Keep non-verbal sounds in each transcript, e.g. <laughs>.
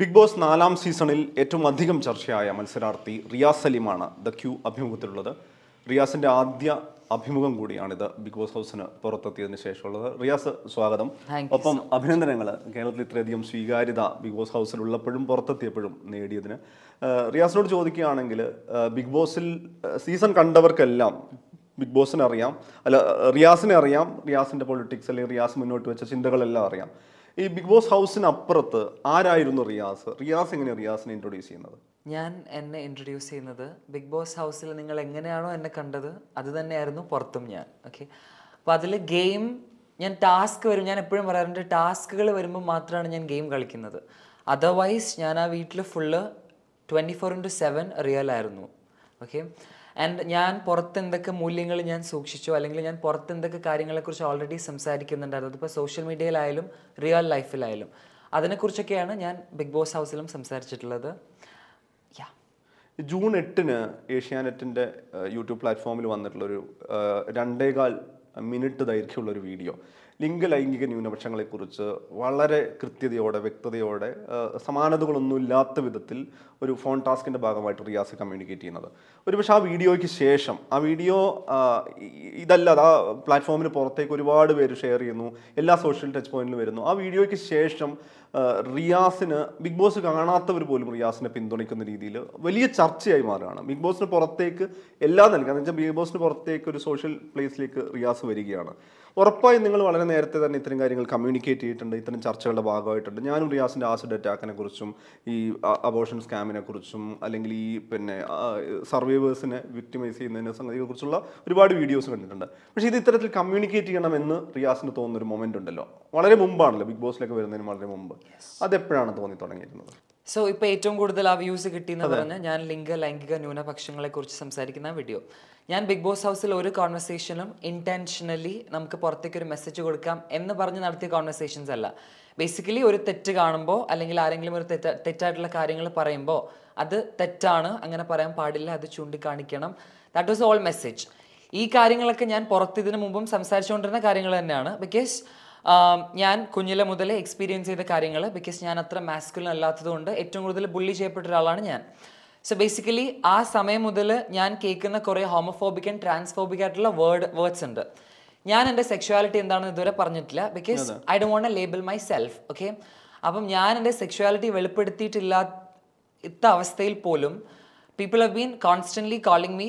Big boss നാലാം സീസണിൽ ഏറ്റവും അധികം ചർച്ചയായ മത്സരാർത്ഥി റിയാസ് സലീമാണ് ദ ക്യൂ അഭിമുഖത്തിലുള്ളത്. റിയാസിന്റെ ആദ്യ അഭിമുഖം കൂടിയാണിത് ബിഗ് ബോസ് ഹൗസിന് പുറത്തെത്തിയതിനു ശേഷമുള്ളത്. റിയാസ് സ്വാഗതം. ഒപ്പം അഭിനന്ദനങ്ങൾ കേരളത്തിൽ ഇത്രയധികം സ്വീകാര്യത ബിഗ് ബോസ് ഹൗസിൽ ഉള്ളപ്പോഴും പുറത്തെത്തിയപ്പോഴും നേടിയതിന്. റിയാസിനോട് ചോദിക്കുകയാണെങ്കിൽ ബിഗ് ബോസിൽ സീസൺ കണ്ടവർക്കെല്ലാം ബിഗ് ബോസിനെ അറിയാം അല്ല റിയാസിനെ അറിയാം. റിയാസിന്റെ പൊളിറ്റിക്സ് അല്ലെങ്കിൽ റിയാസ് മുന്നോട്ട് വെച്ച ചിന്തകളെല്ലാം അറിയാം. ഈ ബിഗ് ബോസ് ഹൗസിന് അപ്പുറത്ത് ആരായിരുന്നു റിയാസ്? റിയാസ് എങ്ങനെ റിയാസിനെ ഇൻട്രൊഡ്യൂസ് ചെയ്യുന്നത്? ഞാൻ എന്നെ ഇൻട്രൊഡ്യൂസ് ചെയ്യുന്നത് ബിഗ് ബോസ് ഹൗസിൽ നിങ്ങൾ എങ്ങനെയാണോ എന്നെ കണ്ടത് അത് തന്നെയായിരുന്നു പുറത്തും ഞാൻ. ഓക്കെ അപ്പോൾ അതിൽ ഗെയിം ഞാൻ ടാസ്ക് വരും. ഞാൻ എപ്പോഴും പറയാറുണ്ട് ടാസ്കുകൾ വരുമ്പോൾ മാത്രമാണ് ഞാൻ ഗെയിം കളിക്കുന്നത്. അതർവൈസ് ഞാൻ ആ വീട്ടിൽ full twenty four into seven real ആയിരുന്നു. ഓക്കെ ആൻഡ് ഞാൻ പുറത്ത് എന്തൊക്കെ മൂല്യങ്ങൾ ഞാൻ സൂക്ഷിച്ചു അല്ലെങ്കിൽ ഞാൻ പുറത്ത് എന്തൊക്കെ കാര്യങ്ങളെക്കുറിച്ച് ഓൾറെഡി സംസാരിക്കുന്നുണ്ടായിരുന്നു. അതിപ്പോൾ സോഷ്യൽ മീഡിയയിലായാലും റിയൽ ലൈഫിലായാലും അതിനെക്കുറിച്ചൊക്കെയാണ് ഞാൻ ബിഗ് ബോസ് ഹൗസിലും സംസാരിച്ചിട്ടുള്ളത്. ജൂൺ എട്ടിന് ഏഷ്യാനെറ്റിന്റെ യൂട്യൂബ് പ്ലാറ്റ്ഫോമിൽ വന്നിട്ടുള്ളൊരു രണ്ടേകാൽ മിനിറ്റ് ദൈർഘ്യമുള്ളൊരു വീഡിയോ. ലിംഗ ലൈംഗിക ന്യൂനപക്ഷങ്ങളെക്കുറിച്ച് വളരെ കൃത്യതയോടെ വ്യക്തതയോടെ സമാനതകളൊന്നും ഇല്ലാത്ത വിധത്തിൽ ഒരു ഫോൺ ടാസ്കിന്റെ ഭാഗമായിട്ട് റിയാസ് കമ്മ്യൂണിക്കേറ്റ് ചെയ്യുന്നത്. ഒരുപക്ഷെ ആ വീഡിയോയ്ക്ക് ശേഷം ആ വീഡിയോ ഇതല്ലാതെ ആ പ്ലാറ്റ്ഫോമിന് പുറത്തേക്ക് ഒരുപാട് പേര് ഷെയർ ചെയ്യുന്നു എല്ലാ സോഷ്യൽ ടച്ച് പോയിന്റിലും വരുന്നു. ആ വീഡിയോയ്ക്ക് ശേഷം റിയാസിന് ബിഗ് ബോസ് കാണാത്തവർ പോലും റിയാസിനെ പിന്തുണയ്ക്കുന്ന രീതിയിൽ വലിയ ചർച്ചയായി മാറുകയാണ്. ബിഗ് ബോസിന് പുറത്തേക്ക് എല്ലാ നൽകുക എന്ന് വെച്ചാൽ ബിഗ് ബോസിന് പുറത്തേക്ക് ഒരു സോഷ്യൽ പ്ലേസിലേക്ക് റിയാസ് വരികയാണ്. ഉറപ്പായും നിങ്ങൾ വളരെ നേരത്തെ തന്നെ ഇത്തരം കാര്യങ്ങൾ കമ്മ്യൂണിക്കേറ്റ് ചെയ്തിട്ടുണ്ട് ഇത്തരം ചർച്ചകളുടെ ഭാഗമായിട്ടുണ്ട്. ഞാനും റിയാസിന്റെ ആസിഡ് അറ്റാക്കിനെ കുറിച്ചും ഈ അബോഷൻ സ്കാമിനെ കുറിച്ചും അല്ലെങ്കിൽ ഈ പിന്നെ സർവൈവേഴ്സിനെ വിക്ടിമൈസ് ചെയ്യുന്നതിനെ സംഗതികളെ കുറിച്ചുള്ള ഒരുപാട് വീഡിയോസ് കണ്ടിട്ടുണ്ട്. പക്ഷേ ഇത് ഇത്തരത്തിൽ കമ്മ്യൂണിക്കേറ്റ് ചെയ്യണമെന്ന് റിയാസിന് തോന്നുന്ന ഒരു മൊമെന്റ് ഉണ്ടല്ലോ. വളരെ മുമ്പാണല്ലോ ബിഗ് ബോസിലേക്ക് വരുന്നതിന് വളരെ മുമ്പ്. അതെപ്പോഴാണ് തോന്നി തുടങ്ങിയിരുന്നത്? സോ ഇപ്പൊ ഏറ്റവും കൂടുതൽ ആ വ്യൂസ് കിട്ടിയെന്ന് പറഞ്ഞ് ഞാൻ ലിംഗ ലൈംഗിക ന്യൂനപക്ഷങ്ങളെ കുറിച്ച് സംസാരിക്കുന്ന വീഡിയോ ഞാൻ ബിഗ് ബോസ് ഹൗസിൽ ഒരു കോൺവെർസേഷനും ഇന്റൻഷനലി നമുക്ക് പുറത്തേക്ക് ഒരു മെസ്സേജ് കൊടുക്കാം എന്ന് പറഞ്ഞ് നടത്തിയ കോൺവെർസേഷൻസ് അല്ല. ബേസിക്കലി ഒരു തെറ്റ് കാണുമ്പോൾ അല്ലെങ്കിൽ ആരെങ്കിലും ഒരു തെറ്റ തെറ്റായിട്ടുള്ള കാര്യങ്ങൾ പറയുമ്പോൾ അത് തെറ്റാണ് അങ്ങനെ പറയാൻ പാടില്ല അത് ചൂണ്ടിക്കാണിക്കണം. ദാറ്റ് വാസ് ഓൾ മെസ്സേജ് ഈ കാര്യങ്ങളൊക്കെ ഞാൻ പുറത്ത് ഇതിനു മുമ്പും സംസാരിച്ചുകൊണ്ടിരുന്ന കാര്യങ്ങൾ തന്നെയാണ്. ബിക്കോസ് ഞാൻ കുഞ്ഞിലെ മുതലേ എക്സ്പീരിയൻസ് ചെയ്ത കാര്യങ്ങൾ ബിക്കോസ് ഞാൻ അത്ര മാസ്കുലൻ അല്ലാത്തതുകൊണ്ട് ഏറ്റവും കൂടുതൽ ബുള്ളി ചെയ്യപ്പെട്ട ഒരാളാണ് ഞാൻ. സോ ബേസിക്കലി ആ സമയം മുതൽ ഞാൻ കേൾക്കുന്ന കുറേ ഹോമോഫോബിക് ആൻഡ് ട്രാൻസ്ഫോബിക് ആയിട്ടുള്ള വേർഡ് വേർഡ്സ് ഉണ്ട്. ഞാൻ എന്റെ സെക്ഷുവാലിറ്റി എന്താണെന്ന് ഇതുവരെ പറഞ്ഞിട്ടില്ല because I do won't label myself okay അപ്പം ഞാൻ എന്റെ സെക്ഷുവാലിറ്റി വെളിപ്പെടുത്തിയിട്ടില്ല ഇത്ത അവസ്ഥയിൽ പോലും people have been constantly calling me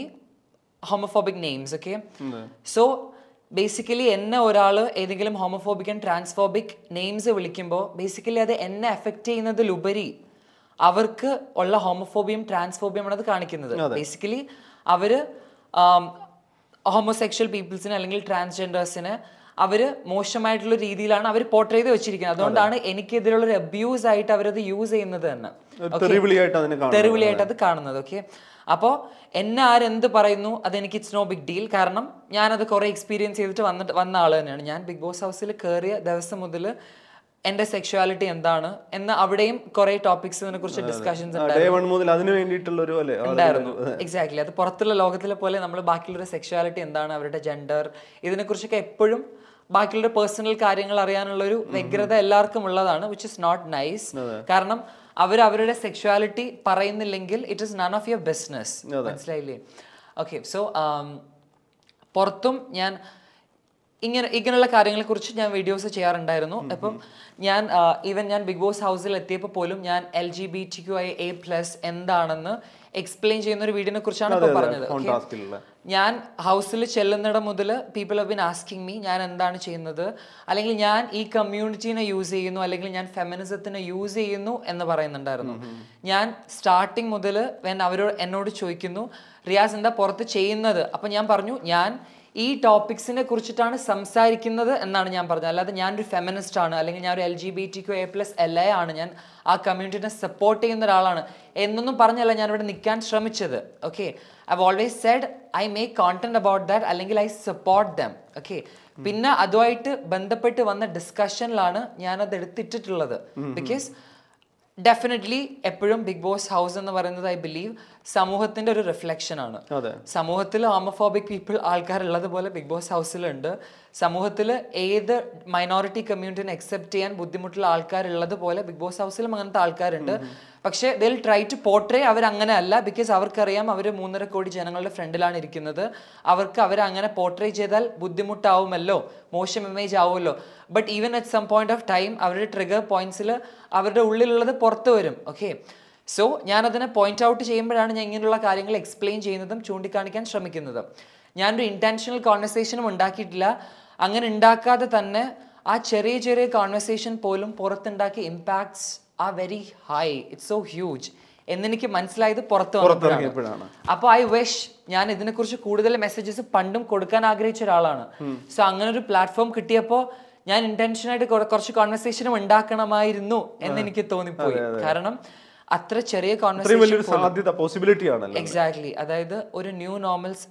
homophobic names okay so basically എന്നെ ഒരാൾ ഏതെങ്കിലും ഹോമോഫോബിക് ആൻഡ് ട്രാൻസ്ഫോബിക് നെയിംസ് വിളിക്കുമ്പോൾ ബേസിക്കലി അത് എന്നെ എഫക്റ്റ് ചെയ്യുന്നതിലുപരി അവർക്ക് ഉള്ള ഹോമോഫോബിയും ട്രാൻസ്ഫോബിയും അത് കാണിക്കുന്നത്. ബേസിക്കലി അവർ ഹോമോസെക്ഷൽ പീപ്പിൾസിന് അല്ലെങ്കിൽ ട്രാൻസ്ജെൻഡേഴ്സിന് അവർ മോശമായിട്ടുള്ള രീതിയിലാണ് അവർ പോർട്ട് ചെയ്ത് വെച്ചിരിക്കുന്നത്. അതുകൊണ്ടാണ് എനിക്കെതിരെയുള്ള ഒരു അബ്യൂസ് ആയിട്ട് അവരത് യൂസ് ചെയ്യുന്നത് തന്നെ തെറിവിളിയായിട്ട് അത് കാണുന്നത്. ഓക്കെ അപ്പോൾ എന്നെ ആരെന്ത് പറയുന്നു അതെനിക്ക് ഇറ്റ്സ് നോ ബിഗ് ഡീൽ കാരണം ഞാനത് കുറേ എക്സ്പീരിയൻസ് ചെയ്തിട്ട് വന്നിട്ട് വന്ന ആൾ തന്നെയാണ്. ഞാൻ ബിഗ് ബോസ് ഹൗസിൽ കയറിയ ദിവസം മുതൽ എന്റെ സെക്ഷുവാലിറ്റി എന്താണ് എന്ന് അവിടെയും കുറേ ടോപ്പിക്സിനെ കുറിച്ച് ഡിസ്കഷൻസ് ഉണ്ടായിരുന്നു. എക്സാക്ട്ലി അത് പുറത്തുള്ള ലോകത്തിലെ പോലെ നമ്മൾ ബാക്കിയുള്ള സെക്ഷുവാലിറ്റി എന്താണ് അവരുടെ ജെൻഡർ ഇതിനെക്കുറിച്ചൊക്കെ എപ്പോഴും ബാക്കിയുള്ള പേഴ്സണൽ കാര്യങ്ങൾ അറിയാനുള്ള ഒരു വ്യഗ്രത എല്ലാവർക്കും ഉള്ളതാണ് വിച്ച് ഇസ് നോട്ട് നൈസ് കാരണം അവർ അവരുടെ sexuality പറയുന്നില്ലെങ്കിൽ it is none of your business മനസ്സിലായില്ലേ? ഓക്കെ സോ പുറത്തും ഞാൻ ഇങ്ങനെ ഇങ്ങനെയുള്ള കാര്യങ്ങളെ കുറിച്ച് ഞാൻ വീഡിയോസ് ചെയ്യാറുണ്ടായിരുന്നു. അപ്പം ഞാൻ ഈവൻ ഞാൻ ബിഗ് ബോസ് ഹൗസിൽ എത്തിയപ്പോൾ പോലും ഞാൻ L G B T Q I A plus എന്താണെന്ന് എക്സ്പ്ലെയിൻ ചെയ്യുന്ന ഒരു വീഡിയോനെ കുറിച്ചാണ് ഇപ്പോൾ പറഞ്ഞത്. ഞാൻ ഹൗസിൽ ചെല്ലുന്നിടം മുതൽ people have been asking me ഞാൻ എന്താണ് ചെയ്യുന്നത്? അല്ലെങ്കിൽ ഞാൻ ഈ കമ്മ്യൂണിറ്റീനെ യൂസ് ചെയ്യുന്നു അല്ലെങ്കിൽ ഞാൻ ഫെമിനിസത്തിനെ യൂസ് ചെയ്യുന്നു എന്ന് പറയുന്നുണ്ടായിരുന്നു. ഞാൻ സ്റ്റാർട്ടിങ് മുതൽ വെൻ അവരോട് എന്നോട് ചോദിക്കുന്നു റിയാസ് എന്താ പുറത്ത് ചെയ്യുന്നത്? അപ്പം ഞാൻ പറഞ്ഞു ഞാൻ ഈ ടോപ്പിക്സിനെ കുറിച്ചിട്ടാണ് സംസാരിക്കുന്നത് എന്നാണ് ഞാൻ പറഞ്ഞത്. അല്ലാതെ ഞാനൊരു ഫെമിനിസ്റ്റ് ആണ് അല്ലെങ്കിൽ ഞാൻ ഒരു L G B T Q A plus L A ആണ്. ഞാൻ ആ കമ്മ്യൂണിറ്റിനെ സപ്പോർട്ട് ചെയ്യുന്ന ഒരാളാണ് എന്നൊന്നും പറഞ്ഞല്ല ഞാനിവിടെ ഇവിടെ നിൽക്കാൻ ശ്രമിച്ചത്. Okay I always said I make content about that അല്ലെങ്കിൽ ഐ സപ്പോർട്ട് ദം ഓക്കെ പിന്നെ അതുമായിട്ട് ബന്ധപ്പെട്ട് വന്ന ഡിസ്കഷനിലാണ് ഞാനത് എടുത്തിട്ടിട്ടുള്ളത്. ബിക്കോസ് ഡെഫിനറ്റ്ലി എപ്പോഴും ബിഗ് ബോസ് ഹൗസ് എന്ന് പറയുന്നത് ഐ ബിലീവ് സമൂഹത്തിന്റെ ഒരു റിഫ്ലക്ഷൻ ആണ്. സമൂഹത്തിൽ ഹോമോഫോബിക് പീപ്പിൾ ആൾക്കാരുള്ളത് പോലെ ബിഗ് ബോസ് ഹൗസിലുണ്ട് സമൂഹത്തിൽ ഏത് മൈനോറിറ്റി കമ്മ്യൂണിറ്റിനെ അക്സെപ്റ്റ് ചെയ്യാൻ ബുദ്ധിമുട്ടുള്ള ആൾക്കാരുള്ളത് പോലെ ബിഗ് ബോസ് ഹൗസിലും അങ്ങനത്തെ ആൾക്കാരുണ്ട്. പക്ഷേ ദിൽ ട്രൈ ടു പോർട്രേ അവർ അങ്ങനെ അല്ല ബിക്കോസ് അവർക്കറിയാം അവർ മൂന്നര കോടി ജനങ്ങളുടെ ഫ്രണ്ടിലാണ് ഇരിക്കുന്നത്. അവർക്ക് അവരെ അങ്ങനെ പോർട്രേ ചെയ്താൽ ബുദ്ധിമുട്ടാവുമല്ലോ മോശം ഇമേജ് ആവുമല്ലോ. But even at some point of time അവരുടെ ട്രിഗർ പോയിന്റ്സിൽ അവരുടെ ഉള്ളിലുള്ളത് പുറത്തു വരും. ഓക്കെ സോ ഞാനതിനെ പോയിന്റ് ഔട്ട് ചെയ്യുമ്പോഴാണ് ഞാൻ ഇങ്ങനെയുള്ള കാര്യങ്ങൾ എക്സ്പ്ലെയിൻ ചെയ്യുന്നതും ചൂണ്ടിക്കാണിക്കാൻ ശ്രമിക്കുന്നതും. ഞാനൊരു ഇന്റൻഷണൽ കോൺവെർസേഷനും ഉണ്ടാക്കിയിട്ടില്ല. അങ്ങനെ ഉണ്ടാക്കാതെ തന്നെ ആ ചെറിയ ചെറിയ കോൺവെർസേഷൻ പോലും പുറത്തുണ്ടാക്കിയ ഇമ്പാക്ട്സ് ആ very high it's so huge എന്നെനിക്ക് മനസ്സിലായത് പുറത്ത് വന്നപ്പോഴാണ്. അപ്പൊ ഐ വിഷ് ഞാൻ ഇതിനെക്കുറിച്ച് കൂടുതൽ മെസ്സേജസ് പണ്ടും കൊടുക്കാൻ ആഗ്രഹിച്ച ഒരാളാണ്. സോ അങ്ങനെ ഒരു പ്ലാറ്റ്ഫോം കിട്ടിയപ്പോ ഞാൻ ഇന്റൻഷനായിട്ട് കുറച്ച് കോൺവെർസേഷനും ഉണ്ടാക്കണമായിരുന്നു എന്ന് എനിക്ക് തോന്നിപ്പോയി. കാരണം അത്ര ചെറിയ കോൺവെർസേഷൻ എക്സാക്ട്ലി അതായത് ഒരു ന്യൂ നോർമൽസ്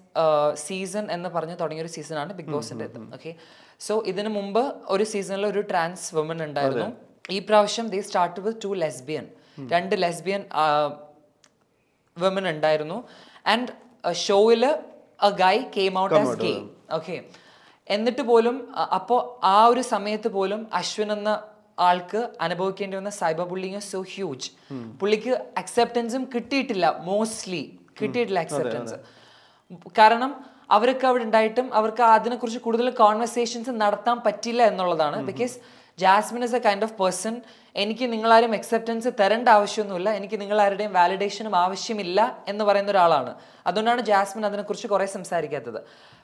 സീസൺ എന്ന് പറഞ്ഞ് തുടങ്ങിയ ഒരു സീസണാണ് ബിഗ് ബോസിന്റെ ഓക്കെ സോ ഇതിനു മുമ്പ് ഒരു സീസണിൽ ഒരു ട്രാൻസ് വുമൻ ഉണ്ടായിരുന്നു. ഈ പ്രാവശ്യം they start with two lesbian രണ്ട് ലെസ്ബിയൻ വിമൻ ഉണ്ടായിരുന്നു. ആൻഡ് ഷോയിൽ a guy came out as gay okay എന്നിട്ട് പോലും അപ്പോൾ അപ്പോ ആ ഒരു സമയത്ത് പോലും അശ്വിൻ എന്ന ആൾക്ക് അനുഭവിക്കേണ്ടി വന്ന സൈബർ ബുള്ളിങ് സോ ഹ്യൂജ് പുള്ളിക്ക് അക്സെപ്റ്റൻസും കിട്ടിയിട്ടില്ല മോസ്റ്റ്ലി കിട്ടിയിട്ടില്ല അക്സെപ്റ്റൻസ് കാരണം അവരൊക്കെ അവിടെ ഉണ്ടായിട്ടും അവർക്ക് അതിനെക്കുറിച്ച് കൂടുതൽ കോൺവെർസേഷൻസ് നടത്താൻ പറ്റില്ല എന്നുള്ളതാണ്. Because Jasmine is a kind of person എനിക്ക് നിങ്ങളാരും അക്സെപ്റ്റൻസ് തരേണ്ട ആവശ്യമൊന്നുമില്ല. എനിക്ക് നിങ്ങളാരുടെയും വാലിഡേഷനും ആവശ്യമില്ല എന്ന് പറയുന്ന ഒരാളാണ്. അതുകൊണ്ടാണ് ജാസ്മിൻ അതിനെക്കുറിച്ച് കുറേ സംസാരിക്കാത്തത്.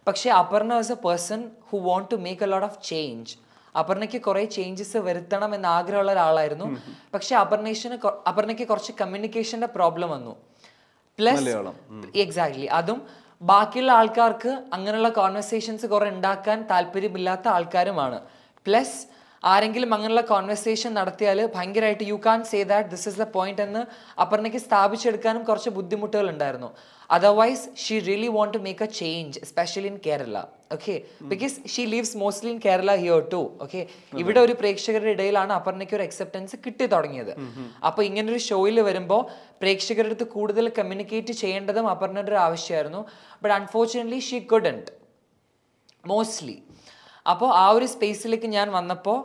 പക്ഷേ Aparna was a person who want to make a lot of change അപർണയ്ക്ക് കുറെ ചേഞ്ചസ് വരുത്തണം എന്ന് ആഗ്രഹമുള്ള ഒരാളായിരുന്നു. പക്ഷെ അപർണേഷന് അപർണയ്ക്ക് കുറച്ച് കമ്മ്യൂണിക്കേഷന്റെ പ്രോബ്ലം വന്നു. പ്ലസ്. എക്സാക്ട്ലി അതും ബാക്കിയുള്ള ആൾക്കാർക്ക് അങ്ങനെയുള്ള കോൺവെർസേഷൻസ് കുറെ ഉണ്ടാക്കാൻ താല്പര്യമില്ലാത്ത ആൾക്കാരുമാണ്. പ്ലസ് ആരെങ്കിലും അങ്ങനെയുള്ള കോൺവെർസേഷൻ നടത്തിയാൽ ഭയങ്കരമായിട്ട് you can say that this is the point എന്ന് അപർണയ്ക്ക് സ്ഥാപിച്ചെടുക്കാനും കുറച്ച് ബുദ്ധിമുട്ടുകൾ ഉണ്ടായിരുന്നു. Otherwise she really want to make a change specially in Kerala okay because she lives mostly in Kerala here too okay ഇവിടെ ഒരു പ്രേക്ഷകരുടെ ഇടയിലാണ് അപർണയ്ക്ക് ഒരു അക്സെപ്റ്റൻസ് കിട്ടി തുടങ്ങിയത്. അപ്പൊ ഒരു ഷോയിൽ വരുമ്പോൾ പ്രേക്ഷകരുടെ അടുത്ത് കൂടുതൽ കമ്മ്യൂണിക്കേറ്റ് ചെയ്യേണ്ടതും അപർണയുടെ ഒരു ആവശ്യമായിരുന്നു. But unfortunately she couldn't mostly അപ്പോൾ ആ ഒരു സ്പേസിലേക്ക് ഞാൻ വന്നപ്പോൾ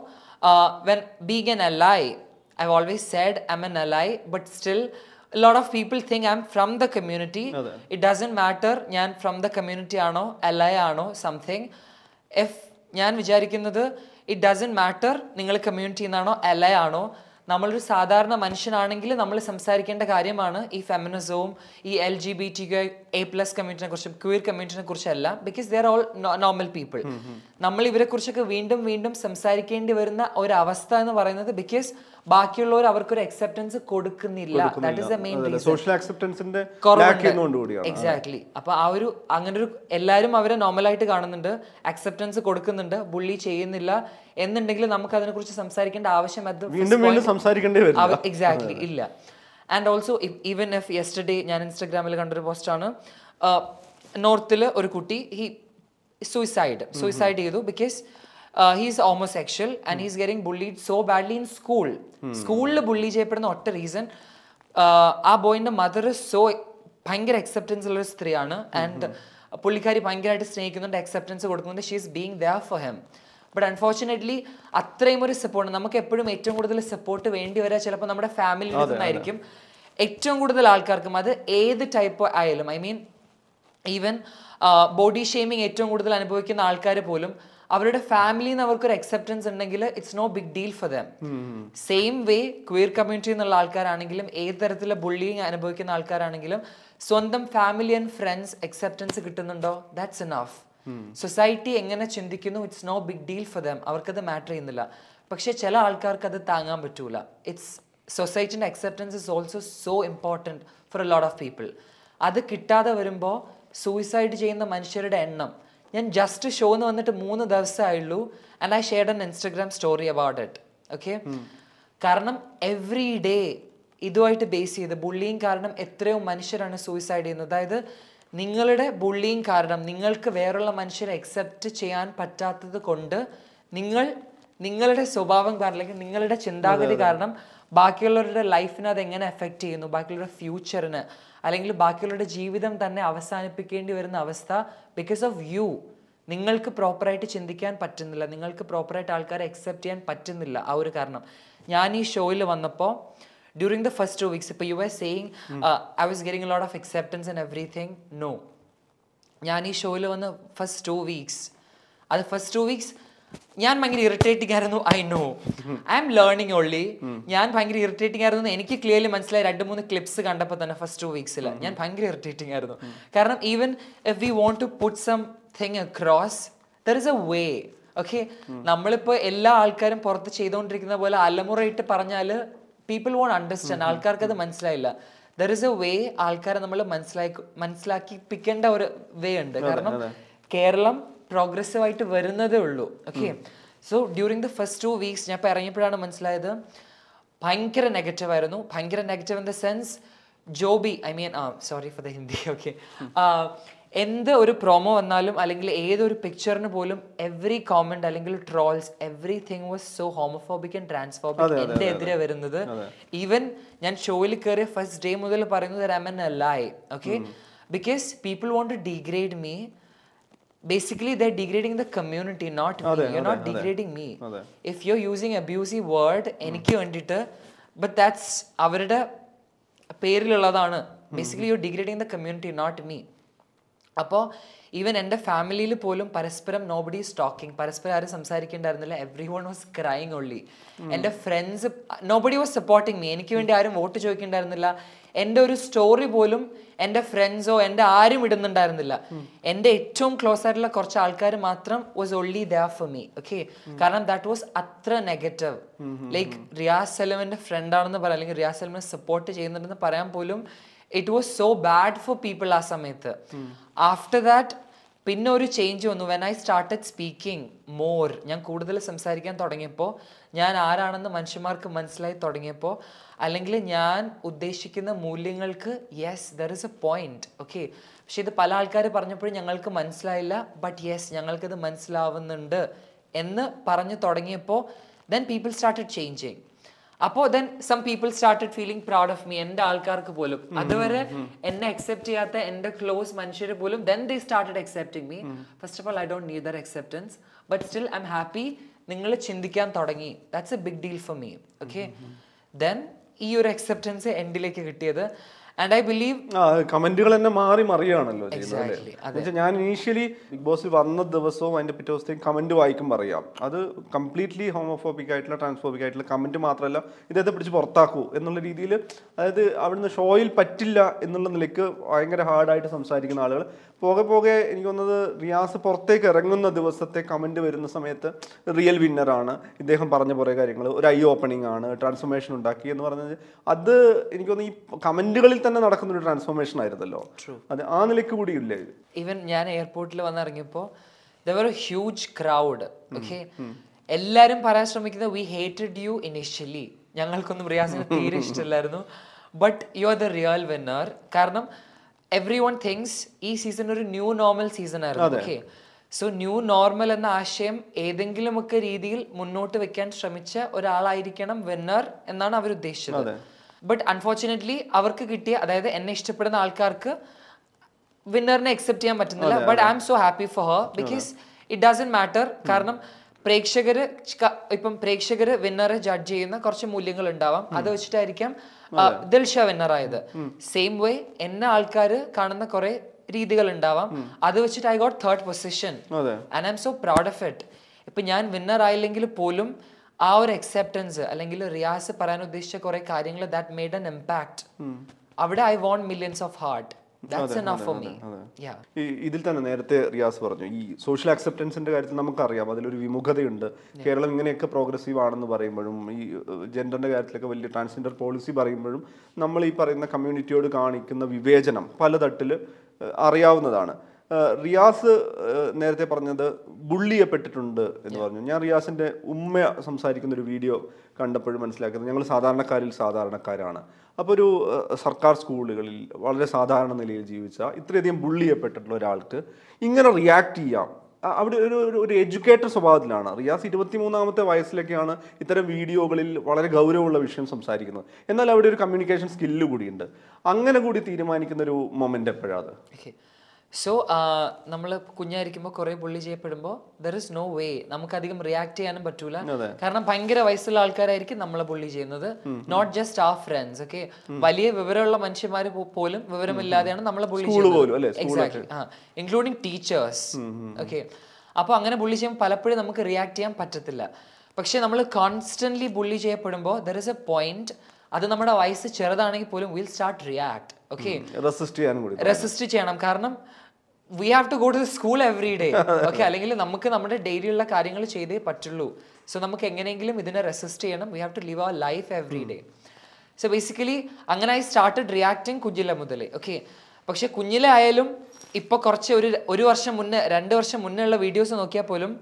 when being an ally I always said I an ally but still lot of people think I am from the community it doesn't matter ഞാൻ ഫ്രം ദ കമ്മ്യൂണിറ്റി ആണോ ally ആണോ something if ഞാൻ വിചാരിക്കുന്നത് ഇറ്റ് ഡസൻ മാറ്റർ നിങ്ങൾ community നിന്നാണോ ആണോ നമ്മളൊരു സാധാരണ മനുഷ്യനാണെങ്കിൽ നമ്മൾ സംസാരിക്കേണ്ട കാര്യമാണ് ഈ ഫെമിനിസവും ഈ L G B T A plus കമ്മ്യൂണിറ്റിനെ കുറിച്ചും ക്യൂർ കമ്മ്യൂണിറ്റിനെ കുറിച്ചല്ല because they're all normal people നമ്മൾ ഇവരെ കുറിച്ചൊക്കെ വീണ്ടും വീണ്ടും സംസാരിക്കേണ്ടി വരുന്ന ഒരു അവസ്ഥ എന്ന് പറയുന്നത് ബിക്കോസ് ബാക്കിയുള്ളവർ അവർക്കൊരു അക്സെപ്റ്റൻസ് കൊടുക്കുന്നില്ല. That is the main social അക്സെപ്റ്റൻസിന്റെ exactly അപ്പൊ ആ ഒരു അങ്ങനെ ഒരു എല്ലാവരും അവരെ നോർമലായിട്ട് കാണുന്നുണ്ട്. അക്സെപ്റ്റൻസ് കൊടുക്കുന്നുണ്ട്. ബുള്ളി ചെയ്യുന്നില്ല. എന്നുണ്ടെങ്കിൽ നമുക്ക് അതിനെ കുറിച്ച് സംസാരിക്കേണ്ട ആവശ്യം അത് വീണ്ടും വീണ്ടും സംസാരിക്കേണ്ടി വരും എക്സാക്ട്ലി ഇല്ല. And also even if yesterday ഞാൻ ഇൻസ്റ്റാഗ്രാമിൽ കണ്ടൊരു പോസ്റ്റാണ് നോർത്തിൽ ഒരു കുട്ടി ഹി സൂയിസൈഡ് സൂയിസൈഡ് ചെയ്തു because he's homosexual and he's getting bullied so badly in school സ്കൂളിൽ ബുള്ളി ചെയ്യപ്പെടുന്ന ഒറ്റ റീസൺ ആ ബോയിന്റെ മദർ സോ ഭയങ്കര അക്സെപ്റ്റൻസ് ഉള്ള ഒരു സ്ത്രീയാണ്. ആൻഡ് പുള്ളിക്കാരി ഭയങ്കരമായിട്ട് സ്നേഹിക്കുന്നുണ്ട് അക്സെപ്റ്റൻസ് കൊടുക്കുന്നുണ്ട്. She is being there for him but unfortunately അത്രയും ഒരു സപ്പോർട്ട് നമുക്ക് എപ്പോഴും ഏറ്റവും കൂടുതൽ സപ്പോർട്ട് വേണ്ടി വരാ ചിലപ്പോൾ നമ്മുടെ ഫാമിലിയിൽ നിന്നായിരിക്കും. ഏറ്റവും കൂടുതൽ ആൾക്കാർക്കും അത് ഏത് ടൈപ്പ് ആയാലും I mean even body shaming ഏറ്റവും കൂടുതൽ അനുഭവിക്കുന്ന ആൾക്കാർ പോലും അവരുടെ ഫാമിലിയിൽ നിന്ന് അവർക്കൊരു അക്സെപ്റ്റൻസ് ഉണ്ടെങ്കിൽ it's no big deal for them same way queer community എന്നുള്ള ആൾക്കാരാണെങ്കിലും ഏത് തരത്തിലുള്ള ബുള്ളിങ് അനുഭവിക്കുന്ന ആൾക്കാരാണെങ്കിലും സ്വന്തം ഫാമിലി ആൻഡ് ഫ്രണ്ട്സ് അക്സെപ്റ്റൻസ് കിട്ടുന്നുണ്ടോ? ദാറ്റ്സ് എനഫ് സൊസൈറ്റി എങ്ങനെ ചിന്തിക്കുന്നു? It's no big deal for them അവർക്കത് മാറ്റർ ചെയ്യുന്നില്ല. പക്ഷേ ചില ആൾക്കാർക്ക് അത് താങ്ങാൻ പറ്റൂല. It's സൊസൈറ്റിന്റെ acceptance is also so important for a lot of people അത് കിട്ടാതെ വരുമ്പോൾ സൂയിസൈഡ് ചെയ്യുന്ന മനുഷ്യരുടെ എണ്ണം. ഞാൻ ജസ്റ്റ് ഷോ എന്ന് വന്നിട്ട് മൂന്ന് ദിവസമായുള്ളൂ and I shared an Instagram story about it okay കാരണം എവ്രി ഡേ ഇതുമായിട്ട് ബേസ് ചെയ്ത് ബുള്ളിങ് കാരണം എത്രയോ മനുഷ്യരാണ് സൂയിസൈഡ് ചെയ്യുന്നത്. അതായത് നിങ്ങളുടെ ബുള്ളിങ് കാരണം നിങ്ങൾക്ക് വേറുള്ള മനുഷ്യരെ അക്സെപ്റ്റ് ചെയ്യാൻ പറ്റാത്തത് കൊണ്ട് നിങ്ങൾ നിങ്ങളുടെ സ്വഭാവം കാരണം അല്ലെങ്കിൽ നിങ്ങളുടെ ചിന്താഗതി കാരണം ബാക്കിയുള്ളവരുടെ ലൈഫിനെ അത് എങ്ങനെ എഫക്റ്റ് ചെയ്യുന്നു? ബാക്കിയുള്ളവരുടെ ഫ്യൂച്ചറിന് അല്ലെങ്കിൽ ബാക്കിയുള്ളവരുടെ ജീവിതം തന്നെ അവസാനിപ്പിക്കേണ്ടി വരുന്ന അവസ്ഥ ബിക്കോസ് ഓഫ് യു നിങ്ങൾക്ക് പ്രോപ്പറായിട്ട് ചിന്തിക്കാൻ പറ്റുന്നില്ല. നിങ്ങൾക്ക് പ്രോപ്പറായിട്ട് ആൾക്കാരെ അക്സെപ്റ്റ് ചെയ്യാൻ പറ്റുന്നില്ല. ആ ഒരു കാരണം. ഞാൻ ഈ ഷോയിൽ വന്നപ്പോൾ during the first two weeks ഇപ്പോൾ you are saying I was getting lot of acceptance and everything no ഞാൻ ഈ ഷോയിൽ വന്ന് ഫസ്റ്റ് ടു വീക്സ് അത് ഫസ്റ്റ് ടു വീക്സ് ഞാൻ ഭയങ്കര ഇറിറ്റേറ്റിംഗ് ആയിരുന്നു I know I am learning only ഞാൻ ഭയങ്കര ഇറിറ്റേറ്റിംഗ് ആയിരുന്നു. എനിക്ക് ക്ലിയർലി മനസ്സിലായി രണ്ട് മൂന്ന് ക്ലിപ്സ് കണ്ടപ്പോൾ തന്നെ ഫസ്റ്റ് ടു വീക്സിൽ ഞാൻ ഭയങ്കര ഇറിറ്റേറ്റിംഗ് ആയിരുന്നു. കാരണം even if we want to put something across there is a way okay നമ്മളിപ്പോൾ എല്ലാ ആൾക്കാരും പുറത്ത് ചെയ്തുകൊണ്ടിരിക്കുന്ന പോലെ അലമുറയിട്ട് പറഞ്ഞാൽ പീപ്പിൾ വോണ്ട് അണ്ടർസ്റ്റാൻഡ് ആൾക്കാർക്ക് അത് മനസ്സിലായില്ല. ദർ ഇസ് എ വേ ആൾക്കാരെ നമ്മൾ മനസ്സിലാക്കി മനസ്സിലാക്കിപ്പിക്കേണ്ട ഒരു വേ ഉണ്ട്. കാരണം കേരളം പ്രോഗ്രസീവ് ആയിട്ട് വരുന്നതേ ഉള്ളൂ. Okay so during the first two weeks ഞാൻ ഇപ്പോൾ ഇറങ്ങിയപ്പോഴാണ് മനസ്സിലായത് ഭയങ്കര നെഗറ്റീവ് ആയിരുന്നു. ഭയങ്കര negative in the sense Joby I mean ah sorry for the Hindi okay എന്ത് ഒരു പ്രൊമോ വന്നാലും അല്ലെങ്കിൽ ഏതൊരു പിക്ചറിന് പോലും എവറി കോമന്റ് അല്ലെങ്കിൽ trolls everything was so homophobic and transphobic എന്റെ എതിരെ വരുന്നത്. ഈവൻ ഞാൻ ഷോയിൽ കയറിയ ഫസ്റ്റ് ഡേ മുതൽ പറയുന്നത് രമൻ അല്ലായി okay because people want to degrade me basically they're degrading the community not me you're not degrading me if you're using abusive word എനിക്ക് വേണ്ടിയിട്ട് but that's അവരുടെ പേരിലുള്ളതാണ് basically you degrading the community not me അപ്പോൾ even എന്റെ ഫാമിലിയിൽ പോലും പരസ്പരം nobody stalking പരസ്പരം ആരും സംസാരിക്കേണ്ടായിരുന്നില്ല. Everyone was crying only എന്റെ friends nobody was supporting me എനിക്ക് വേണ്ടി ആരും വോട്ട് ചോദിക്കേണ്ടായിരുന്നില്ല. എന്റെ ഒരു സ്റ്റോറി പോലും എന്റെ ഫ്രണ്ട്സോ എന്റെ ആരും ഇടുന്നുണ്ടായിരുന്നില്ല. എന്റെ ഏറ്റവും ക്ലോസ് ആയിട്ടുള്ള കുറച്ച് ആൾക്കാർ മാത്രം was only there for me okay കാരണം ദാറ്റ് വാസ് അത്ര നെഗറ്റീവ് ലൈക്ക് റിയാസ് സലമിന്റെ ഫ്രണ്ടാണെന്ന് പറയാം. അല്ലെങ്കിൽ റിയാസ് സലമിനെ സപ്പോർട്ട് ചെയ്യുന്നുണ്ടെന്ന് പറയാൻ പോലും it was so bad for people ആ സമയത്ത്. ആഫ്റ്റർ ദാറ്റ് പിന്നെ ഒരു ചേഞ്ച് വന്നു. When I started speaking more ഞാൻ കൂടുതൽ സംസാരിക്കാൻ തുടങ്ങിയപ്പോൾ ഞാൻ ആരാണെന്ന് മനുഷ്യന്മാർക്ക് മനസ്സിലായി തുടങ്ങിയപ്പോൾ അല്ലെങ്കിൽ ഞാൻ ഉദ്ദേശിക്കുന്ന മൂല്യങ്ങൾക്ക് yes there is a point okay പക്ഷെ ഇത് പല ആൾക്കാർ പറഞ്ഞപ്പോഴും ഞങ്ങൾക്ക് മനസ്സിലായില്ല. ബട്ട് യെസ് ഞങ്ങൾക്കത് മനസ്സിലാവുന്നുണ്ട് എന്ന് പറഞ്ഞു തുടങ്ങിയപ്പോൾ ദെൻ പീപ്പിൾ സ്റ്റാർട്ടഡ് ചേഞ്ചിങ് അപ്പോൾ then some people started feeling proud of me എന്റെ ആൾക്കാർക്ക് പോലും. അതുവരെ എന്നെ അക്സെപ്റ്റ് ചെയ്യാത്ത എന്റെ ക്ലോസ് മനുഷ്യർ പോലും then they started accepting me first of all I don't need their acceptance but still I'm happy നിങ്ങൾ ചിന്തിക്കാൻ തുടങ്ങി. That's a big deal for me okay then ഈ ഒരു അക്സെപ്റ്റൻസ് എൻഡിലേക്ക് കിട്ടിയത് ആൻഡ് ഐ ബിലീവ് കമന്റുകൾ തന്നെ മാറി മറിയാണല്ലോ ചെയ്യുന്നത് ഞാൻ ഇനീഷ്യലി ബിഗ് ബോസിൽ വന്ന ദിവസവും അതിന്റെ പിറ്റേ ദിവസത്തെയും കമന്റ് വായിക്കും പറയാം. അത് കംപ്ലീറ്റ്ലി ഹോമോഫോബിക് ആയിട്ടുള്ള ട്രാൻസ്ഫോബിക് ആയിട്ടുള്ള കമന്റ് മാത്രമല്ല ഇദ്ദേഹത്തെ പിടിച്ച് പുറത്താക്കൂ എന്നുള്ള രീതിയിൽ അതായത് അവിടുന്ന് ഷോയിൽ പറ്റില്ല എന്നുള്ള നിലയ്ക്ക് ഭയങ്കര ഹാർഡായിട്ട് സംസാരിക്കുന്ന ആളുകൾ. പോകെ പോകെ എനിക്ക് തോന്നുന്നത് റിയാസ് പുറത്തേക്ക് ഇറങ്ങുന്ന ദിവസത്തെ കമന്റ് വരുന്ന സമയത്ത് റിയൽ വിന്നറാണ് ഇദ്ദേഹം പറഞ്ഞ കുറേ കാര്യങ്ങൾ ഒരു ഐ ഓപ്പണിംഗ് ആണ് ട്രാൻസ്ഫോർമേഷൻ ഉണ്ടാക്കി എന്ന് പറഞ്ഞത്. അത് എനിക്ക് തോന്നുന്നു ഈ കമന്റുകളിൽ തന്നെ നടക്കുന്ന ഒരു ട്രാൻസ്ഫോർമേഷൻ ആയിരുന്നല്ലോ അത് ആ നിലയ്ക്ക് കൂടി ഇല്ലേ ഈവൻ ഞാൻ എയർപോർട്ടിൽ വന്നിറങ്ങിയപ്പോൾ there a huge crowd okay എല്ലാരും പറയാൻ ശ്രമിക്കുന്നത് വി ഹേറ്റഡ് യു ഇനിഷ്യലി ഞങ്ങൾക്കൊന്നും റിയാസിന് <laughs> തീരെ ഇഷ്ടമില്ലായിരുന്നു. But you are the real winner കാരണം എവ്രി വൺ തിങ്സ് ഈ സീസൺ ഒരു ന്യൂ നോർമൽ സീസൺ ആയിരുന്നു ഓക്കെ സോ ന്യൂ നോർമൽ എന്ന ആശയം ഏതെങ്കിലുമൊക്കെ രീതിയിൽ മുന്നോട്ട് വെക്കാൻ ശ്രമിച്ച ഒരാളായിരിക്കണം വിന്നർ എന്നാണ് അവർ ഉദ്ദേശിച്ചത് ബട്ട് അൺഫോർച്ചുനേറ്റ്ലി അവർക്ക് കിട്ടിയ അതായത് എന്നെ ഇഷ്ടപ്പെടുന്ന ആൾക്കാർക്ക് വിന്നറിനെ അക്സെപ്റ്റ് ചെയ്യാൻ പറ്റുന്നില്ല. But I'm so happy for her because it doesn't matter കാരണം പ്രേക്ഷകര് ഇപ്പം പ്രേക്ഷകര് വിന്നറെ ജഡ്ജ് ചെയ്യുന്ന കുറച്ച് മൂല്യങ്ങൾ ഉണ്ടാവാം. അത് വെച്ചിട്ടായിരിക്കാം ദിൽഷ വിന്നർ ആയത്. സെയിം വേ എന്നെ ആൾക്കാർ കാണുന്ന കുറെ രീതികൾ ഉണ്ടാവാം. അത് വെച്ചിട്ട് I got third position and I'm so proud of it ഇപ്പൊ ഞാൻ വിന്നർ ആയില്ലെങ്കിൽ പോലും ആ ഒരു അക്സെപ്റ്റൻസ് അല്ലെങ്കിൽ റിയാസ് പറയാൻ ഉദ്ദേശിച്ച കുറെ കാര്യങ്ങൾ ദാറ്റ് മെയ്ഡ് എൻ ഇമ്പാക്ട് അവിടെ I won millions of heart ഇതിൽ തന്നെ നേരത്തെ റിയാസ് പറഞ്ഞു ഈ സോഷ്യൽ അക്സെപ്റ്റൻസിന്റെ കാര്യത്തിൽ നമുക്കറിയാം അതിലൊരു വിമുഖതയുണ്ട്. കേരളം ഇങ്ങനെയൊക്കെ പ്രോഗ്രസീവ് ആണെന്ന് പറയുമ്പോഴും ഈ ജെൻഡറിന്റെ കാര്യത്തിലൊക്കെ വലിയ ട്രാൻസ്ജെൻഡർ പോളിസി പറയുമ്പോഴും നമ്മൾ ഈ പറയുന്ന കമ്മ്യൂണിറ്റിയോട് കാണിക്കുന്ന വിവേചനം പല തട്ടിൽ അറിയാവുന്നതാണ്. റിയാസ് നേരത്തെ പറഞ്ഞത് ബുള്ളി ചെയ്യപ്പെട്ടിട്ടുണ്ട് എന്ന് പറഞ്ഞു. ഞാൻ റിയാസിന്റെ ഉമ്മ സംസാരിക്കുന്ന ഒരു വീഡിയോ കണ്ടപ്പോഴും മനസ്സിലാക്കുന്നത് ഞങ്ങൾ സാധാരണക്കാരിൽ സാധാരണക്കാരാണ്. അപ്പോൾ ഒരു സർക്കാർ സ്കൂളുകളിൽ വളരെ സാധാരണ നിലയിൽ ജീവിച്ച ഇത്രയധികം ബുള്ളി ചെയ്യപ്പെട്ടിട്ടുള്ള ഒരാൾക്ക് ഇങ്ങനെ റിയാക്ട് ചെയ്യാം. അവിടെ ഒരു ഒരു- എഡ്യൂക്കേറ്റർ സ്വഭാവത്തിലാണ്. റിയാസ് ഇരുപത്തിമൂന്നാമത്തെ വയസ്സിലൊക്കെയാണ് ഇത്തരം വീഡിയോകളിൽ വളരെ ഗൗരവമുള്ള വിഷയം സംസാരിക്കുന്നത്. എന്നാൽ അവിടെ ഒരു കമ്മ്യൂണിക്കേഷൻ സ്കില്ല് കൂടിയുണ്ട്. അങ്ങനെ കൂടി തീരുമാനിക്കുന്ന ഒരു മൊമെന്റ് എപ്പോഴാണ് സോ നമ്മൾ കുഞ്ഞായിരിക്കുമ്പോൾ കുറെ പുള്ളി ചെയ്യപ്പെടുമ്പോൾ ദർ ഇസ് നോ വേ നമുക്ക് അധികം റിയാക്ട് ചെയ്യാനും പറ്റൂല. കാരണം ഭയങ്കര വയസ്സുള്ള ആൾക്കാരായിരിക്കും നമ്മളെ പുള്ളി ചെയ്യുന്നത്. നോട്ട് ജസ്റ്റ് ആ ഫ്രണ്ട്സ് ഓക്കെ വലിയ വിവരമുള്ള മനുഷ്യന്മാർ പോലും വിവരമില്ലാതെയാണ് നമ്മളെ പുള്ളി ചെയ്യുന്നത്? എക്സാക്ട്ലി ആ ഇൻക്ലൂഡിങ് ടീച്ചേഴ്സ് ഓക്കെ അപ്പോൾ അങ്ങനെ ബുള്ളി ചെയ്യുമ്പോൾ പലപ്പോഴും നമുക്ക് റിയാക്ട് ചെയ്യാൻ പറ്റത്തില്ല. പക്ഷെ നമ്മൾ കോൺസ്റ്റന്റ്ലി ബുള്ളി ചെയ്യപ്പെടുമ്പോൾ ദർ ഇസ് എ പോയിന്റ് അത് നമ്മുടെ വയസ്സ് ചെറുതാണെങ്കിൽ പോലും will start react okay resist ചെയ്യാനും റെസിസ്റ്റ് ചെയ്യണം. കാരണം we have to go to school every day okay അല്ലെങ്കിൽ നമുക്ക് നമ്മുടെ ഡെയിലിയുള്ള കാര്യങ്ങൾ ചെയ്തേ പറ്റുള്ളൂ. സോ നമുക്ക് എങ്ങനെയെങ്കിലും ഇതിനെ റെസിസ്റ്റ് ചെയ്യണം. We have to live our life every day so basically അങ്ങനെ ഐ സ്റ്റാർട്ടഡ് റിയാക്ടിങ് കുഞ്ഞിലെ മുതലേ. ഓക്കെ പക്ഷെ കുഞ്ഞിലെ ആയാലും ഇപ്പൊ കുറച്ച് ഒരു ഒരു വർഷം മുന്നേ രണ്ട് വർഷം മുന്നേ ഉള്ള വീഡിയോസ് നോക്കിയാൽ പോലും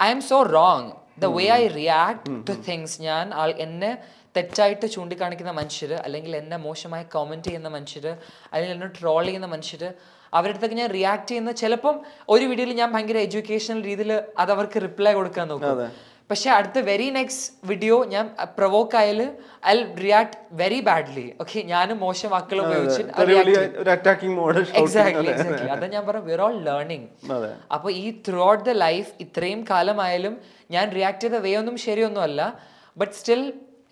I'm so wrong the way I react to things ഞാൻ എന്നെ തെറ്റായിട്ട് ചൂണ്ടിക്കാണിക്കുന്ന മനുഷ്യർ അല്ലെങ്കിൽ എന്നെ മോശമായി കമന്റ് ചെയ്യുന്ന മനുഷ്യർ അല്ലെങ്കിൽ എന്നെ ട്രോൾ ചെയ്യുന്ന മനുഷ്യർ അവരുടെ അടുത്തൊക്കെ ഞാൻ റിയാക്ട് ചെയ്യുന്ന ചിലപ്പം ഒരു വീഡിയോയിൽ ഞാൻ ഭയങ്കര എഡ്യൂക്കേഷണൽ രീതിയിൽ അത് അവർക്ക് റിപ്ലൈ കൊടുക്കാൻ നോക്കും. പക്ഷെ അടുത്ത വെരി നെക്സ്റ്റ് വീഡിയോ ഞാൻ പ്രൊവോക്ക് ആയാൽ I react very badly okay ഞാനും മോശം വാക്കുകൾ ഉപയോഗിച്ച് എക്സാക്ട്ലി എക്സാക്ട്ലി അതാ ഞാൻ പറഞ്ഞു വിർ ഓൾ ലേണിംഗ് അതെ. അപ്പൊ ഈ ത്രൂ ഔട്ട് ദ ലൈഫ് ഇത്രയും കാലമായാലും ഞാൻ റിയാക്ട് ചെയ്ത വേ ഒന്നും ശരിയൊന്നും അല്ല. ബട്ട് സ്റ്റിൽ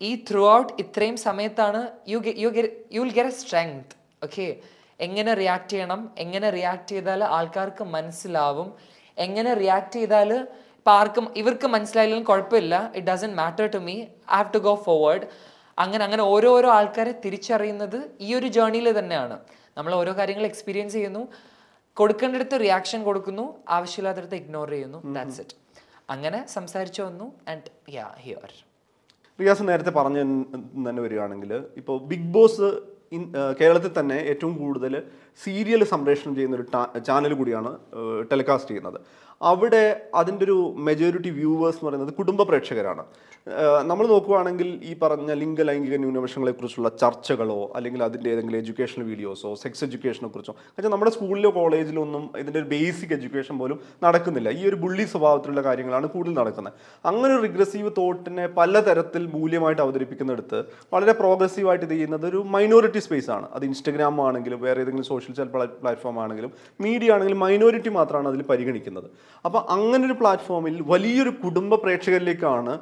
ഈ ത്രൂ ഔട്ട് ഇത്രയും സമയത്താണ് you you you will get a strength okay എങ്ങനെ റിയാക്ട് ചെയ്യണം? എങ്ങനെ റിയാക്ട് ചെയ്താൽ ആൾക്കാർക്ക് മനസ്സിലാവും? എങ്ങനെ റിയാക്ട് ചെയ്താൽ ഇപ്പം ആർക്കും ഇവർക്ക് മനസ്സിലായാലും കുഴപ്പമില്ല. It doesn't matter to me I have to go forward അങ്ങനെ അങ്ങനെ ഓരോരോ ആൾക്കാരെ തിരിച്ചറിയുന്നത് ഈ ഒരു ജേർണിയിൽ തന്നെയാണ്. നമ്മൾ ഓരോ കാര്യങ്ങൾ എക്സ്പീരിയൻസ് ചെയ്യുന്നു. കൊടുക്കേണ്ടടുത്ത് റിയാക്ഷൻ കൊടുക്കുന്നു. ആവശ്യമില്ലാത്തടത്ത് ഇഗ്നോർ ചെയ്യുന്നു. ദാറ്റ്സ് ഇറ്റ് അങ്ങനെ സംസാരിച്ചു വന്നു. ആൻഡ് യാ ഹിയർ റിയാസ് നേരത്തെ പറഞ്ഞു തന്നെ വരികയാണെങ്കിൽ ഇപ്പോൾ ബിഗ് ബോസ് കേരളത്തിൽ തന്നെ ഏറ്റവും കൂടുതൽ സീരിയൽ സംപ്രേഷണം ചെയ്യുന്ന ഒരു ചാനൽ കൂടിയാണ് ടെലികാസ്റ്റ് ചെയ്യുന്നത്. അവിടെ അതിന്റെ ഒരു മെജോറിറ്റി വ്യൂവേഴ്സ് എന്ന് പറയുന്നത് കുടുംബ പ്രേക്ഷകരാണ്. നമ്മൾ നോക്കുകയാണെങ്കിൽ ഈ പറഞ്ഞ ലിംഗ ലൈംഗിക ന്യൂനപക്ഷങ്ങളെക്കുറിച്ചുള്ള ചർച്ചകളോ അല്ലെങ്കിൽ അതിന്റെ ഏതെങ്കിലും എഡ്യൂക്കേഷണൽ വീഡിയോസോ സെക്സ് എഡ്യൂക്കേഷനെ കുറിച്ചോ കാരണം നമ്മുടെ സ്കൂളിലോ കോളേജിലോ ഒന്നും ഇതിന്റെ ഒരു ബേസിക് എഡ്യൂക്കേഷൻ പോലും നടക്കുന്നില്ല. ഈ ഒരു ബുള്ളി സ്വഭാവത്തിലുള്ള കാര്യങ്ങളാണ് കൂടുതൽ നടക്കുന്നത്. അങ്ങനെ ഒരു റിഗ്രസീവ് തോട്ടിനെ പലതരത്തിൽ മൂല്യമായിട്ട് അവതരിപ്പിക്കുന്നിടത്ത് വളരെ പ്രോഗ്രസീവായിട്ട് ചെയ്യുന്നത് ഒരു മൈനോറിറ്റി സ്പേസ് ആണ്. അത് ഇൻസ്റ്റഗ്രാം ആണെങ്കിലും വേറെ ഏതെങ്കിലും സോഷ്യൽ പ്ലാറ്റ്ഫോം ആണെങ്കിലും മീഡിയ ആണെങ്കിലും മൈനോറിറ്റി മാത്രമാണ് അതിൽ പരിഗണിക്കുന്നത്. അപ്പോൾ അങ്ങനെ ഒരു പ്ലാറ്റ്ഫോമിൽ വലിയൊരു കുടുംബ പ്രേക്ഷകരിലേക്കാണ്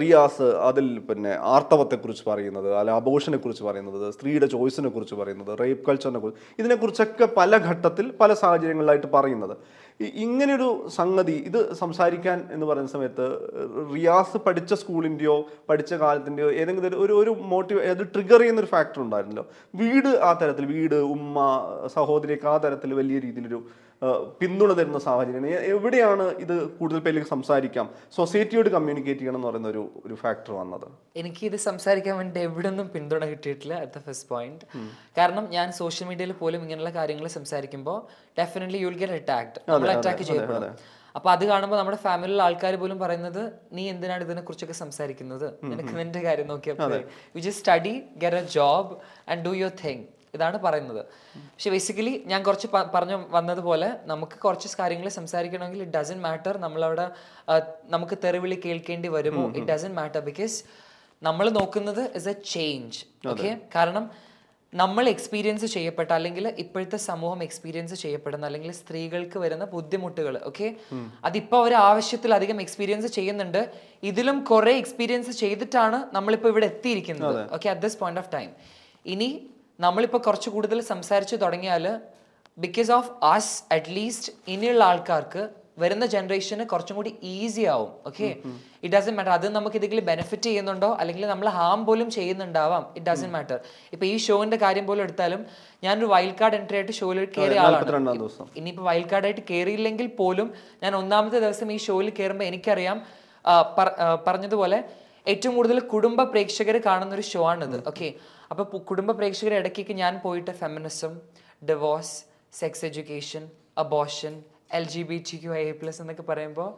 റിയാസ് അതിൽ പിന്നെ ആർത്തവത്തെക്കുറിച്ച് പറയുന്നത് അല്ല അബോഷനെ കുറിച്ച് പറയുന്നത് സ്ത്രീയുടെ ചോയ്സിനെ കുറിച്ച് പറയുന്നത് റേപ്പ് കൾച്ചറിനെ കുറിച്ച് ഇതിനെക്കുറിച്ചൊക്കെ പല ഘട്ടത്തിൽ പല സാഹചര്യങ്ങളിലായിട്ട് പറയുന്നത്. ഇങ്ങനെയൊരു സംഗതി ഇത് സംസാരിക്കാൻ എന്ന് പറയുന്ന സമയത്ത് റിയാസ് പഠിച്ച സ്കൂളിന്റെയോ പഠിച്ച കാലത്തിന്റെയോ ഏതെങ്കിലും ഒരു- ഒരു മോട്ടിവ് അത് ട്രിഗർ ചെയ്യുന്ന ഒരു ഫാക്ടർ ഉണ്ടായിരുന്നല്ലോ. വീട് ആ തരത്തിൽ വീട് ഉമ്മ സഹോദരിയൊക്കെ ആ തരത്തിൽ വലിയ രീതിയിലൊരു പിന്തുണ തരുന്ന സാഹചര്യം എവിടെയാണ് ഇത് കൂടുതൽ പേരിലേക്ക് സംസാരിക്കാം? സൊസൈറ്റിയോട് കമ്മ്യൂണിക്കേറ്റ് ചെയ്യണം എന്ന് പറയുന്ന ഒരു ഒരു ഫാക്ടർ വന്നത്. എനിക്ക് ഇത് സംസാരിക്കാൻ വേണ്ടി എവിടെ നിന്നും പിന്തുണ കിട്ടിയിട്ടില്ല അറ്റ് ദ ഫസ്റ്റ് പോയിന്റ് കാരണം ഞാൻ സോഷ്യൽ മീഡിയയിൽ പോലും ഇങ്ങനെയുള്ള കാര്യങ്ങൾ സംസാരിക്കുമ്പോൾ definitely you will get attacked നമ്മൾ അറ്റാക്ക് ചെയ്യപ്പെടും. അപ്പൊ അത് കാണുമ്പോൾ നമ്മുടെ ഫാമിലിയിലെ ആൾക്കാർ പോലും പറയുന്നത് നീ എന്തിനാണ് ഇതിനെ കുറിച്ചൊക്കെ സംസാരിക്കുന്നത്? നിനക്ക് നിന്റെ കാര്യം നോക്കിയാൽ you just study get a job and do your thing ഇതാണ് പറയുന്നത്. പക്ഷെ ബേസിക്കലി ഞാൻ കുറച്ച് പറഞ്ഞു വന്നതുപോലെ നമുക്ക് കുറച്ച് കാര്യങ്ങൾ സംസാരിക്കണമെങ്കിൽ ഇറ്റ് ഡസൻ മാറ്റർ നമ്മളവിടെ നമുക്ക് തെറിവിളി കേൾക്കേണ്ടി വരുമോ? ഇറ്റ് ഡസൻ മാറ്റർ ബിക്കോസ് നമ്മൾ നോക്കുന്നത് ഇസ് എ ചേഞ്ച് ഓക്കെ കാരണം നമ്മൾ എക്സ്പീരിയൻസ് ചെയ്യപ്പെട്ട അല്ലെങ്കിൽ ഇപ്പോഴത്തെ സമൂഹം എക്സ്പീരിയൻസ് ചെയ്യപ്പെടുന്ന അല്ലെങ്കിൽ സ്ത്രീകൾക്ക് വരുന്ന ബുദ്ധിമുട്ടുകൾ ഓക്കെ അതിപ്പോൾ അവർ ആവശ്യത്തിലധികം എക്സ്പീരിയൻസ് ചെയ്യുന്നുണ്ട്. ഇതിലും കുറെ എക്സ്പീരിയൻസ് ചെയ്തിട്ടാണ് നമ്മളിപ്പോൾ ഇവിടെ എത്തിയിരിക്കുന്നത് okay at this point of time ഇനി നമ്മളിപ്പോൾ കുറച്ച് കൂടുതൽ സംസാരിച്ചു തുടങ്ങിയാൽ ബിക്കോസ് ഓഫ് അസ് അറ്റ്ലീസ്റ്റ് ഇനിയുള്ള ആൾക്കാർക്ക് വരുന്ന ജനറേഷന് കുറച്ചും കൂടി ഈസി ആവും ഓക്കെ ഇറ്റ് ഡസൻ മാറ്റർ അത് നമുക്ക് ഇതെങ്കിലും ബെനിഫിറ്റ് ചെയ്യുന്നുണ്ടോ അല്ലെങ്കിൽ നമ്മൾ ഹാം പോലും ചെയ്യുന്നുണ്ടാവാം. ഇറ്റ് ഡസൻ മാറ്റർ ഇപ്പൊ ഈ ഷോന്റെ കാര്യം പോലും എടുത്താലും ഞാനൊരു വൈൽഡ് കാർഡ് എൻട്രി ആയിട്ട് ഷോയിൽ കയറിയ ആളാണ്. ഇനിയിപ്പോൾ വൈൽഡ് കാർഡായിട്ട് കയറിയില്ലെങ്കിൽ പോലും ഞാൻ ഒന്നാമത്തെ ദിവസം ഈ ഷോയിൽ കയറുമ്പോൾ എനിക്കറിയാം പറഞ്ഞതുപോലെ ഏറ്റവും കൂടുതൽ കുടുംബ പ്രേക്ഷകർ കാണുന്ന ഒരു ഷോ ആണിത് ഓക്കെ അപ്പോൾ കുടുംബ പ്രേക്ഷകർ ഇടയ്ക്ക് ഞാൻ പോയിട്ട് feminism divorce sex education abortion L G B T Q I plus എന്നൊക്കെ പറയുമ്പോൾ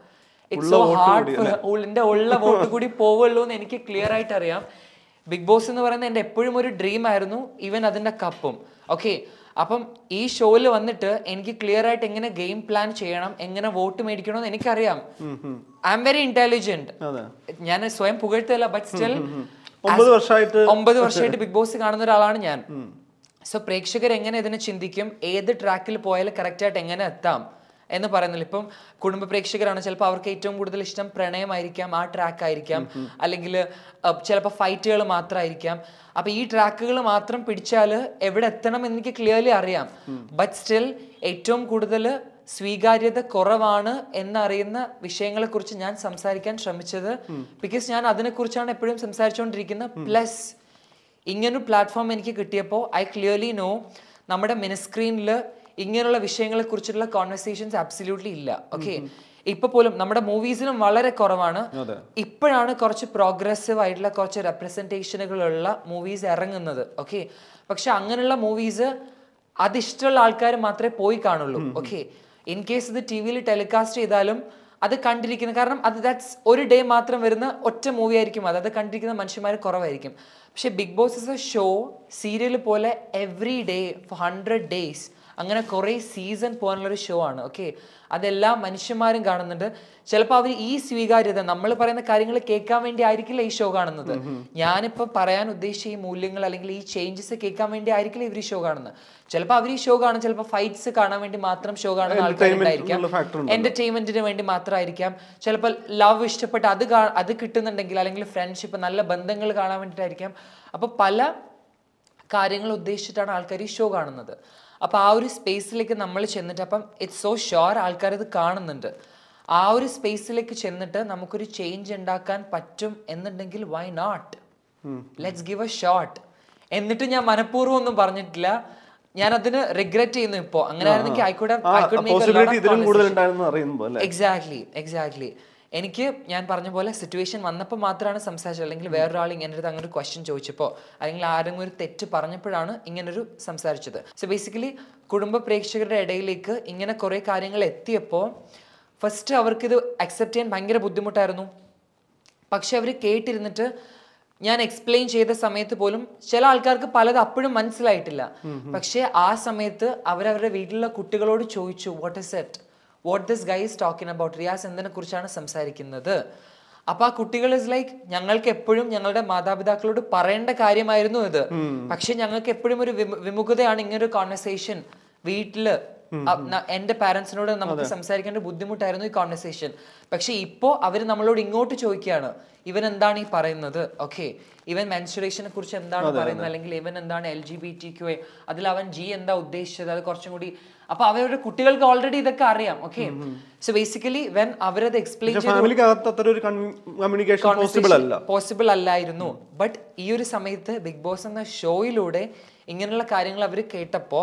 ഇറ്റ്സ് സോ ഹാർഡ് ഉള്ള വോട്ട് കൂടി പോവുള്ളൂ എന്ന് എനിക്ക് ക്ലിയർ ആയിട്ട് അറിയാം ബിഗ് ബോസ് എന്ന് പറയുന്നത് എന്റെ എപ്പോഴും ഒരു ഡ്രീം ആയിരുന്നു ഈവൻ അതിന്റെ കപ്പും ഓക്കെ അപ്പം ഈ ഷോയിൽ വന്നിട്ട് എനിക്ക് ക്ലിയർ ആയിട്ട് എങ്ങനെ ഗെയിം പ്ലാൻ ചെയ്യണം എങ്ങനെ വോട്ട് മേടിക്കണം എന്ന് എനിക്കറിയാം. ഐ എം വെരി ഇന്റലിജന്റ് ഞാൻ സ്വയം പുകഴ്ത്തല്ല ബട്ട് സ്റ്റിൽ ഒമ്പത് വർഷമായിട്ട് ഒമ്പത് വർഷമായിട്ട് ബിഗ് ബോസ് കാണുന്ന ഒരാളാണ് ഞാൻ. സോ പ്രേക്ഷകർ എങ്ങനെ ഇതിനെ ചിന്തിക്കും ഏത് ട്രാക്കിൽ പോയാൽ കറക്റ്റ് ആയിട്ട് എങ്ങനെ എത്താം? എന്ന് പറയുന്നില്ല ഇപ്പം കുടുംബ പ്രേക്ഷകരാണ് ചിലപ്പോൾ അവർക്ക് ഏറ്റവും കൂടുതൽ ഇഷ്ടം പ്രണയമായിരിക്കാം ആ ട്രാക്ക് ആയിരിക്കാം. അല്ലെങ്കിൽ ചിലപ്പോൾ ഫൈറ്റുകൾ മാത്രമായിരിക്കാം. അപ്പൊ ഈ ട്രാക്കുകൾ മാത്രം പിടിച്ചാൽ എവിടെ എത്തണം എന്ന് എനിക്ക് ക്ലിയർലി അറിയാം. ബട്ട് സ്റ്റിൽ ഏറ്റവും കൂടുതൽ സ്വീകാര്യത കുറവാണ് എന്നറിയുന്ന വിഷയങ്ങളെ കുറിച്ച് ഞാൻ സംസാരിക്കാൻ ശ്രമിച്ചത്. ബിക്കോസ് ഞാൻ അതിനെക്കുറിച്ചാണ് എപ്പോഴും സംസാരിച്ചുകൊണ്ടിരിക്കുന്നത്. പ്ലസ് ഇങ്ങനൊരു പ്ലാറ്റ്ഫോം എനിക്ക് കിട്ടിയപ്പോൾ ഐ ക്ലിയർലി നോ നമ്മുടെ മിനിസ്ക്രീനിൽ ഇങ്ങനെയുള്ള വിഷയങ്ങളെ കുറിച്ചുള്ള കോൺവെർസേഷൻസ് അബ്സല്യൂട്ട്ലി ഇല്ല ഓക്കെ ഇപ്പൊ പോലും നമ്മുടെ മൂവീസിലും വളരെ കുറവാണ്. ഇപ്പോഴാണ് കുറച്ച് പ്രോഗ്രസീവ് ആയിട്ടുള്ള കുറച്ച് റെപ്രസെന്റേഷനുകളുള്ള മൂവീസ് ഇറങ്ങുന്നത്. ഓക്കെ പക്ഷെ അങ്ങനെയുള്ള മൂവീസ് അതിഷ്ടമുള്ള ആൾക്കാർ മാത്രമേ പോയി കാണുള്ളൂ. ഓക്കെ ഇൻ കേസ് ഇത് ടി വിയിൽ ടെലികാസ്റ്റ് ചെയ്താലും അത് കണ്ടിരിക്കുന്ന കാരണം അത് ദാറ്റ്സ് ഒരു ഡേ മാത്രം വരുന്ന ഒറ്റ മൂവി ആയിരിക്കും. അത് അത് കണ്ടിരിക്കുന്ന മനുഷ്യന്മാർ കുറവായിരിക്കും. പക്ഷെ big boss is a show serial പോലെ every day for hundred days അങ്ങനെ കുറേ സീസൺ പോകാനുള്ളൊരു ഷോ ആണ് ഓക്കെ അതെല്ലാ മനുഷ്യന്മാരും കാണുന്നുണ്ട്. ചിലപ്പോൾ അവർ ഈ സ്വീകാര്യത നമ്മൾ പറയുന്ന കാര്യങ്ങൾ കേൾക്കാൻ വേണ്ടി ആയിരിക്കില്ല ഈ ഷോ കാണുന്നത്. ഞാനിപ്പോ പറയാൻ ഉദ്ദേശിച്ച ഈ മൂല്യങ്ങൾ അല്ലെങ്കിൽ ഈ ചേഞ്ചസ് കേൾക്കാൻ വേണ്ടി ആയിരിക്കില്ല ഇവർ ഈ ഷോ കാണുന്നത്. ചിലപ്പോൾ അവർ ഈ ഷോ കാണും ചിലപ്പോൾ ഫൈറ്റ്സ് കാണാൻ വേണ്ടി മാത്രം ഷോ കാണുന്ന ആൾക്കാരുണ്ടായിരിക്കാം. എന്റർടൈൻമെന്റിന് വേണ്ടി മാത്രമായിരിക്കാം. ചിലപ്പോൾ ലവ് ഇഷ്ടപ്പെട്ട് അത് അത് കിട്ടുന്നുണ്ടെങ്കിൽ അല്ലെങ്കിൽ ഫ്രണ്ട്ഷിപ്പ് നല്ല ബന്ധങ്ങൾ കാണാൻ വേണ്ടിയിട്ടായിരിക്കാം. അപ്പോൾ പല കാര്യങ്ങൾ ഉദ്ദേശിച്ചിട്ടാണ് ആൾക്കാർ ഈ ഷോ കാണുന്നത്. അപ്പോൾ ആ ഒരു സ്പേസിലേക്ക് നമ്മൾ ചെന്നിട്ട് അപ്പം ഇറ്റ്സ് സോ ഷുവർ ആൾക്കാർ ഇത് കാണുന്നുണ്ട്. ആ ഒരു സ്പേസിലേക്ക് ചെന്നിട്ട് നമുക്കൊരു ചേഞ്ച് ഉണ്ടാക്കാൻ പറ്റും എന്നുണ്ടെങ്കിൽ why not let's give a shot എന്നിട്ട് ഞാൻ മനഃപൂർവം ഒന്നും പറഞ്ഞിട്ടില്ല. ഞാൻ അതിന് റിഗ്രറ്റ് ചെയ്യുന്നു ഇപ്പോ. അങ്ങനെ ആയിരുന്നെങ്കിൽ എക്സാക്ട്ലി എക്സാക്ട്ലി എനിക്ക് ഞാൻ പറഞ്ഞ പോലെ സിറ്റുവേഷൻ വന്നപ്പോൾ മാത്രമാണ് സംസാരിച്ചത്. അല്ലെങ്കിൽ വേറൊരാൾ ഇങ്ങനെ അടുത്ത് അങ്ങനെ ഒരു ക്വസ്റ്റ്യൻ ചോദിച്ചപ്പോൾ അല്ലെങ്കിൽ ആരെങ്കിലും ഒരു തെറ്റ് പറഞ്ഞപ്പോഴാണ് ഇങ്ങനൊരു സംസാരിച്ചത്. സോ ബേസിക്കലി കുടുംബ പ്രേക്ഷകരുടെ ഇടയിലേക്ക് ഇങ്ങനെ കുറേ കാര്യങ്ങൾ എത്തിയപ്പോൾ ഫസ്റ്റ് അവർക്കിത് അക്സെപ്റ്റ് ചെയ്യാൻ ഭയങ്കര ബുദ്ധിമുട്ടായിരുന്നു. പക്ഷെ അവർ കേട്ടിരുന്നിട്ട് ഞാൻ എക്സ്പ്ലെയിൻ ചെയ്ത സമയത്ത് പോലും ചില ആൾക്കാർക്ക് പലത് അപ്പോഴും മനസ്സിലായിട്ടില്ല. പക്ഷെ ആ സമയത്ത് അവരവരുടെ വീട്ടിലുള്ള കുട്ടികളോട് ചോദിച്ചു what is it what this guy is talking about Riyas എന്തിനെ കുറിച്ചാണ് സംസാരിക്കുന്നത്? അപ്പൊ ആ കുട്ടികൾ ഇസ് ലൈക്ക് ഞങ്ങൾക്ക് എപ്പോഴും ഞങ്ങളുടെ മാതാപിതാക്കളോട് പറയേണ്ട കാര്യമായിരുന്നു ഇത്. പക്ഷെ ഞങ്ങൾക്ക് എപ്പോഴും ഒരു വിമു- വിമുഖതയാണ് ഇങ്ങനൊരു കോൺവെർസേഷൻ വീട്ടിൽ എന്റെ പാരന്റ്സിനോട് നമുക്ക് സംസാരിക്കേണ്ട ബുദ്ധിമുട്ടായിരുന്നു ഈ കോൺവെർസേഷൻ പക്ഷെ ഇപ്പോ അവർ നമ്മളോട് ഇങ്ങോട്ട് ചോദിക്കുകയാണ് ഇവൻ എന്താണ് ഈ പറയുന്നത്? ഓക്കെ ഇവൻ മെൻസുറേഷനെ കുറിച്ച് എന്താണ് പറയുന്നത്? അല്ലെങ്കിൽ ഇവൻ എന്താണ് L G B T Q A അതിൽ അവൻ ജി എന്താ ഉദ്ദേശിച്ചത്? അത് കുറച്ചും കൂടി അപ്പൊ അവരുടെ കുട്ടികൾക്ക് ഓൾറെഡി ഇതൊക്കെ അറിയാം ഓക്കെ സോ ബേസിക്കലി വെൻ അവരത് എക്സ്പ്ലെയിൻ കമ്മ്യൂണിക്കേഷൻ പോസിബിൾ അല്ല. പോസിബിൾ അല്ലായിരുന്നു. ബട്ട് ഈ ഒരു സമയത്ത് ബിഗ് ബോസ് എന്ന ഷോയിലൂടെ ഇങ്ങനെയുള്ള കാര്യങ്ങൾ അവർ കേട്ടപ്പോ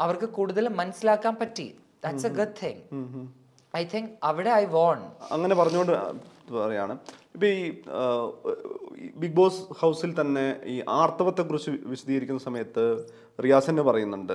അവർക്ക് കൂടുതൽ മനസ്സിലാക്കാൻ പറ്റി. That's a good thing I think അവിടെ ഐ വോൺ അങ്ങനെ പറഞ്ഞുകൊണ്ട് പറയാണ്. ഇപ്പൊ ഈ ഈ ബിഗ് ബോസ് ഹൗസിൽ തന്നെ ഈ ആർത്തവത്തെ കുറിച്ച് വിശദീകരിക്കുന്ന സമയത്ത് റിയാസ് തന്നെ പറയുന്നുണ്ട്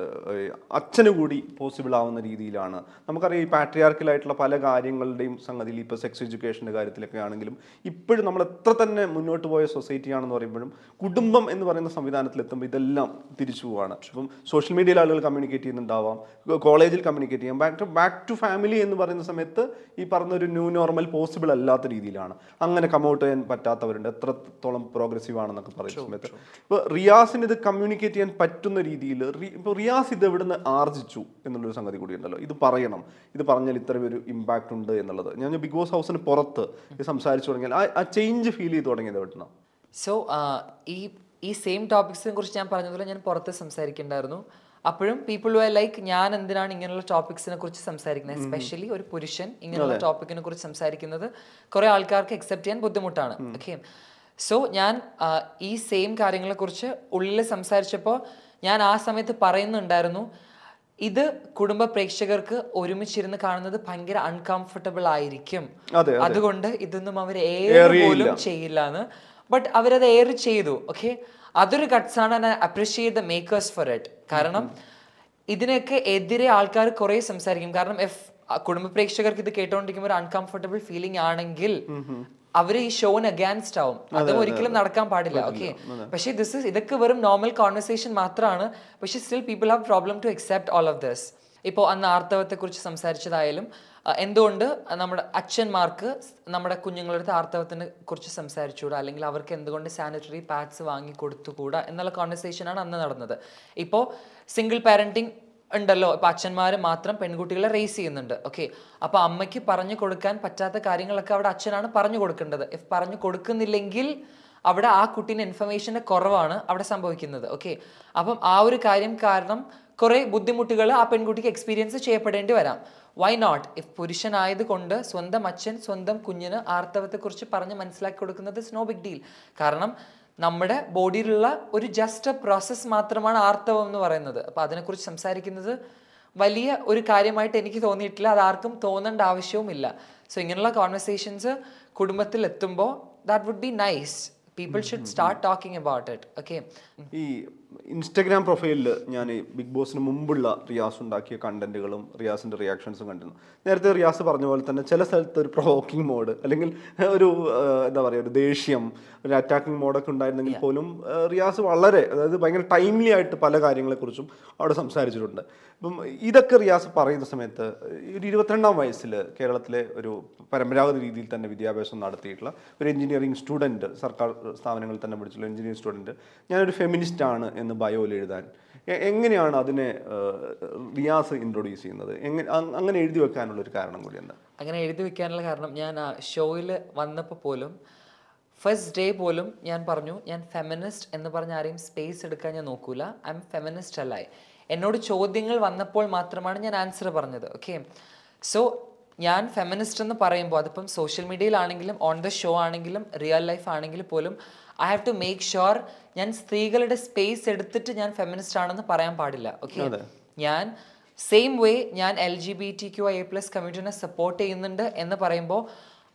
അച്ഛന് കൂടി പോസിബിൾ ആവുന്ന രീതിയിലാണ്. നമുക്കറിയാം ഈ പാട്രിയാർക്കലായിട്ടുള്ള പല കാര്യങ്ങളുടെയും സംഗതിയിൽ ഇപ്പോൾ സെക്സ് എഡ്യൂക്കേഷന്റെ കാര്യത്തിലൊക്കെ ആണെങ്കിലും ഇപ്പോഴും നമ്മൾ എത്ര തന്നെ മുന്നോട്ട് പോയ സൊസൈറ്റി ആണെന്ന് പറയുമ്പോഴും കുടുംബം എന്ന് പറയുന്ന സംവിധാനത്തിൽ എത്തുമ്പോൾ ഇതെല്ലാം തിരിച്ചു പോവാണ്. ഇപ്പം സോഷ്യൽ മീഡിയയിൽ ആളുകൾ കമ്മ്യൂണിക്കേറ്റ് ചെയ്യുന്നുണ്ടാവാം കോളേജിൽ കമ്മ്യൂണിക്കേറ്റ് ചെയ്യാം. Back to back to family എന്ന് പറയുന്ന സമയത്ത് ഈ പറഞ്ഞൊരു ന്യൂ നോർമൽ പോസിബിൾ അല്ലാത്ത രീതിയിലാണ്. അങ്ങനെ കമൗട്ട് ചെയ്യാൻ പറ്റാത്തവരുണ്ട്. എത്രത്തോളം പ്രോഗ്രസീവ് ആണെന്നൊക്കെ പറയുന്ന സമയത്ത്. ഇപ്പോൾ റിയാസിന് ഇത് കമ്മ്യൂണിക്കേറ്റ് ചെയ്യാൻ പറ്റുന്ന രീതിയിൽ ഇപ്പോൾ റിയാസ് ഇത് എവിടെ നിന്ന് ആർജിച്ചു എന്നുള്ളൊരു സംഗതി കൂടി ഉണ്ടല്ലോ ഇത് പറയണം. ഇത് പറഞ്ഞാൽ ഇത്ര ഒരു ഇമ്പാക്റ്റ് ഉണ്ട് എന്നുള്ളത്. ഞാൻ ബിഗ് ബോസ് ഹൗസിന് പുറത്ത് സംസാരിച്ചു തുടങ്ങിയാൽ ആ- ആ ചേഞ്ച് ഫീൽ ചെയ്ത് തുടങ്ങിയത് എവിടുന്ന? സോ ഈ ഈ സെയിം ടോപ്പിക്സിനെ കുറിച്ച് ഞാൻ പറഞ്ഞതുപോലെ ഞാൻ പുറത്ത് സംസാരിക്കുന്നുണ്ടായിരുന്നു അപ്പോഴും പീപ്പിൾ വേ ലൈക്ക് ഞാൻ എന്തിനാണ് ഇങ്ങനെയുള്ള ടോപ്പിക്സിനെ കുറിച്ച് സംസാരിക്കുന്നത്? എസ്പെഷ്യലി ഒരു പുരുഷൻ ഇങ്ങനെയുള്ള ടോപ്പിക്കിനെ കുറിച്ച് സംസാരിക്കുന്നത് കുറെ ആൾക്കാർക്ക് അക്സെപ്റ്റ് ചെയ്യാൻ ബുദ്ധിമുട്ടാണ്. ഓക്കെ സോ ഞാൻ ഈ സെയിം കാര്യങ്ങളെ കുറിച്ച് ഉള്ളിൽ സംസാരിച്ചപ്പോൾ ഞാൻ ആ സമയത്ത് പറയുന്നുണ്ടായിരുന്നു ഇത് കുടുംബ പ്രേക്ഷകർക്ക് ഒരുമിച്ചിരുന്ന് കാണുന്നത് ഭയങ്കര അൺകംഫർട്ടബിൾ ആയിരിക്കും. അതുകൊണ്ട് ഇതൊന്നും അവർ ഏറെ പോലും ചെയ്യില്ല എന്ന് ബട്ട് അവരത് ഏറെ ചെയ്തു ഓക്കെ അതൊരു കട്ട്സാണ് ആണ് appreciate the makers for it കാരണം ഇതിനൊക്കെ എതിരെ ആൾക്കാർ കുറെ സംസാരിക്കും. കാരണം എഫ് കുടുംബ പ്രേക്ഷകർക്ക് ഇത് കേട്ടോണ്ടിരിക്കുമ്പോൾ ഒരു അൺകംഫർട്ടബിൾ ഫീലിംഗ് ആണെങ്കിൽ അവർ ഈ ഷോന് അഗാൻസ്റ്റ് ആവും. അതും ഒരിക്കലും നടക്കാൻ പാടില്ല. ഓക്കെ പക്ഷേ ദിസ് ഇസ് ഇതൊക്കെ വെറും നോർമൽ കോൺവെർസേഷൻ മാത്രമാണ് പക്ഷേ still people have problem to accept all of this ഇപ്പോൾ അന്ന് ആർത്തവത്തെ കുറിച്ച് സംസാരിച്ചതായാലും എന്തുകൊണ്ട് നമ്മുടെ അച്ഛന്മാർക്ക് നമ്മുടെ കുഞ്ഞുങ്ങളുടെ അടുത്ത് ആർത്തവത്തിനെ കുറിച്ച് സംസാരിച്ചുകൂടാ? അല്ലെങ്കിൽ അവർക്ക് എന്തുകൊണ്ട് സാനിറ്ററി പാഡ്സ് വാങ്ങി കൊടുത്തുകൂടാ? എന്നുള്ള കോൺവെർസേഷനാണ് അന്ന് നടന്നത്. ഇപ്പോൾ സിംഗിൾ പാരന്റിങ് ഉണ്ടല്ലോ. ഇപ്പൊ അച്ഛന്മാർ മാത്രം പെൺകുട്ടികളെ റേസ് ചെയ്യുന്നുണ്ട്. ഓക്കെ അപ്പോൾ അമ്മയ്ക്ക് പറഞ്ഞു കൊടുക്കാൻ പറ്റാത്ത കാര്യങ്ങളൊക്കെ അവിടെ അച്ഛനാണ് പറഞ്ഞു കൊടുക്കേണ്ടത്. ഇഫ് പറഞ്ഞു കൊടുക്കുന്നില്ലെങ്കിൽ അവിടെ ആ കുട്ടീന്റെ ഇൻഫർമേഷന്റെ കുറവാണ് അവിടെ സംഭവിക്കുന്നത്. ഓക്കെ അപ്പം ആ ഒരു കാര്യം കാരണം കുറേ ബുദ്ധിമുട്ടുകൾ ആ പെൺകുട്ടിക്ക് എക്സ്പീരിയൻസ് ചെയ്യപ്പെടേണ്ടി വരാം. വൈ നോട്ട് ഇഫ് പുരുഷനായത് കൊണ്ട് സ്വന്തം അച്ഛൻ സ്വന്തം കുഞ്ഞിന് ആർത്തവത്തെക്കുറിച്ച് പറഞ്ഞ് മനസ്സിലാക്കി കൊടുക്കുന്നത് നോ ബിഗ് ഡീൽ കാരണം നമ്മുടെ ബോഡിയിലുള്ള ഒരു ജസ്റ്റ് പ്രോസസ്സ് മാത്രമാണ് ആർത്തവം എന്ന് പറയുന്നത്. അപ്പോൾ അതിനെക്കുറിച്ച് സംസാരിക്കുന്നത് വലിയ ഒരു കാര്യമായിട്ട് എനിക്ക് തോന്നിയിട്ടില്ല. അത് ആർക്കും തോന്നേണ്ട ആവശ്യവുമില്ല. സോ ഇങ്ങനെയുള്ള കോൺവെർസേഷൻസ് കുടുംബത്തിൽ എത്തുമ്പോൾ that would be nice people should start talking about it okay ഈ ഇൻസ്റ്റഗ്രാം പ്രൊഫൈലിൽ ഞാൻ ബിഗ് ബോസിന് മുമ്പുള്ള റിയാസ് ഉണ്ടാക്കിയ കണ്ടന്റുകളും റിയാസിന്റെ റിയാക്ഷൻസും കണ്ടിരുന്നു. നേരത്തെ റിയാസ് പറഞ്ഞ പോലെ തന്നെ ചില സ്ഥലത്ത് ഒരു പ്രൊവോക്കിംഗ് മോഡ് അല്ലെങ്കിൽ ഒരു എന്താ പറയുക ഒരു ദേഷ്യം ഒരു അറ്റാക്കിംഗ് മോഡൊക്കെ ഉണ്ടായിരുന്നെങ്കിൽ പോലും റിയാസ് വളരെ അതായത് ഭയങ്കര ടൈംലി ആയിട്ട് പല കാര്യങ്ങളെക്കുറിച്ചും അവിടെ സംസാരിച്ചിട്ടുണ്ട്. ഇപ്പം ഇതൊക്കെ റിയാസ് പറയുന്ന സമയത്ത് ഒരു ഇരുപത്തിരണ്ടാം വയസ്സിൽ കേരളത്തിലെ ഒരു പരമ്പരാഗത രീതിയിൽ തന്നെ വിദ്യാഭ്യാസം നടത്തിയിട്ടുള്ള ഒരു എഞ്ചിനീയറിംഗ് സ്റ്റുഡന്റ് സർക്കാർ സ്ഥാപനങ്ങളിൽ തന്നെ പഠിച്ചുള്ള എഞ്ചിനീയറിംഗ് സ്റ്റുഡന്റ് ഞാനൊരു ഫെമിനിസ്റ്റ് ആണ് എന്ന് ബയോയിൽ എഴുതാൻ. എങ്ങനെയാണ് അതിനെ റിയാസ് ഇൻട്രൊഡ്യൂസ് ചെയ്യുന്നത്? എങ്ങനെ അങ്ങനെ എഴുതി വെക്കാനുള്ള ഒരു കാരണം കൂടി എന്താ? അങ്ങനെ എഴുതി വെക്കാനുള്ള കാരണം ഞാൻ ഷോയിൽ വന്നപ്പോൾ പോലും ഫസ്റ്റ് ഡേ പോലും ഞാൻ പറഞ്ഞു ഞാൻ ഫെമിനിസ്റ്റ് എന്ന് പറഞ്ഞ ആരെയും സ്പേസ് എടുക്കാൻ ഞാൻ നോക്കൂല. ഐ എം ഫെമിനിസ്റ്റ് അല്ലായി എന്നോട് ചോദ്യങ്ങൾ വന്നപ്പോൾ മാത്രമാണ് ഞാൻ ആൻസർ പറഞ്ഞത്. ഓക്കെ സോ ഞാൻ ഫെമിനിസ്റ്റ് എന്ന് പറയുമ്പോൾ അതിപ്പം സോഷ്യൽ മീഡിയയിലാണെങ്കിലും ഓൺ ദ ഷോ ആണെങ്കിലും റിയൽ ലൈഫ് ആണെങ്കിലും പോലും I have to make sure ഞാൻ സ്ത്രീകളുടെ സ്പേസ് എടുത്തിട്ട് ഞാൻ ഫെമിനിസ്റ്റ് ആണെന്ന് പറയാൻ പാടില്ല ഓക്കെ ഞാൻ സെയിം വേ ഞാൻ L G B T Q I plus കമ്മ്യൂണിറ്റിനെ support ചെയ്യുന്നുണ്ട് എന്ന് പറയുമ്പോൾ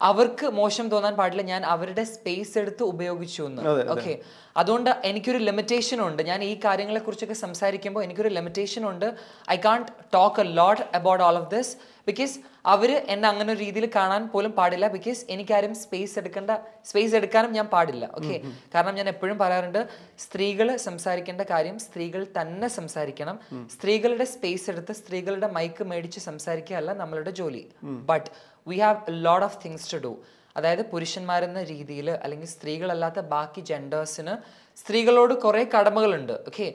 അവർക്ക് മോശം തോന്നാൻ പാടില്ല ഞാൻ അവരുടെ സ്പേസ് എടുത്ത് ഉപയോഗിച്ചു എന്ന് ഓക്കെ അതുകൊണ്ട് എനിക്കൊരു ലിമിറ്റേഷൻ ഉണ്ട്. ഞാൻ ഈ കാര്യങ്ങളെക്കുറിച്ചൊക്കെ സംസാരിക്കുമ്പോൾ എനിക്കൊരു ലിമിറ്റേഷൻ ഉണ്ട്. I can't talk a lot about all of this because അവർ എന്നെ അങ്ങനെ ഒരു രീതിയിൽ കാണാൻ പോലും പാടില്ല. ബിക്കോസ് എനിക്കാരും സ്പേസ് എടുക്കേണ്ട സ്പേസ് എടുക്കാനും ഞാൻ പാടില്ല. ഓക്കെ കാരണം ഞാൻ എപ്പോഴും പറയാറുണ്ട് സ്ത്രീകൾ സംസാരിക്കേണ്ട കാര്യം സ്ത്രീകൾ തന്നെ സംസാരിക്കണം. സ്ത്രീകളുടെ സ്പേസ് എടുത്ത് സ്ത്രീകളുടെ മൈക്ക് മേടിച്ച് സംസാരിക്കുകയല്ല നമ്മളുടെ ജോലി. But we have load of things to do അതായത് പുരുഷന്മാരെന്ന രീതിയിൽ അല്ലെങ്കിൽ സ്ത്രീകളല്ലാത്ത ബാക്കി ജെൻഡേഴ്സിന് സ്ത്രീകളോട് കുറേ കടമകളുണ്ട്. ഓക്കെ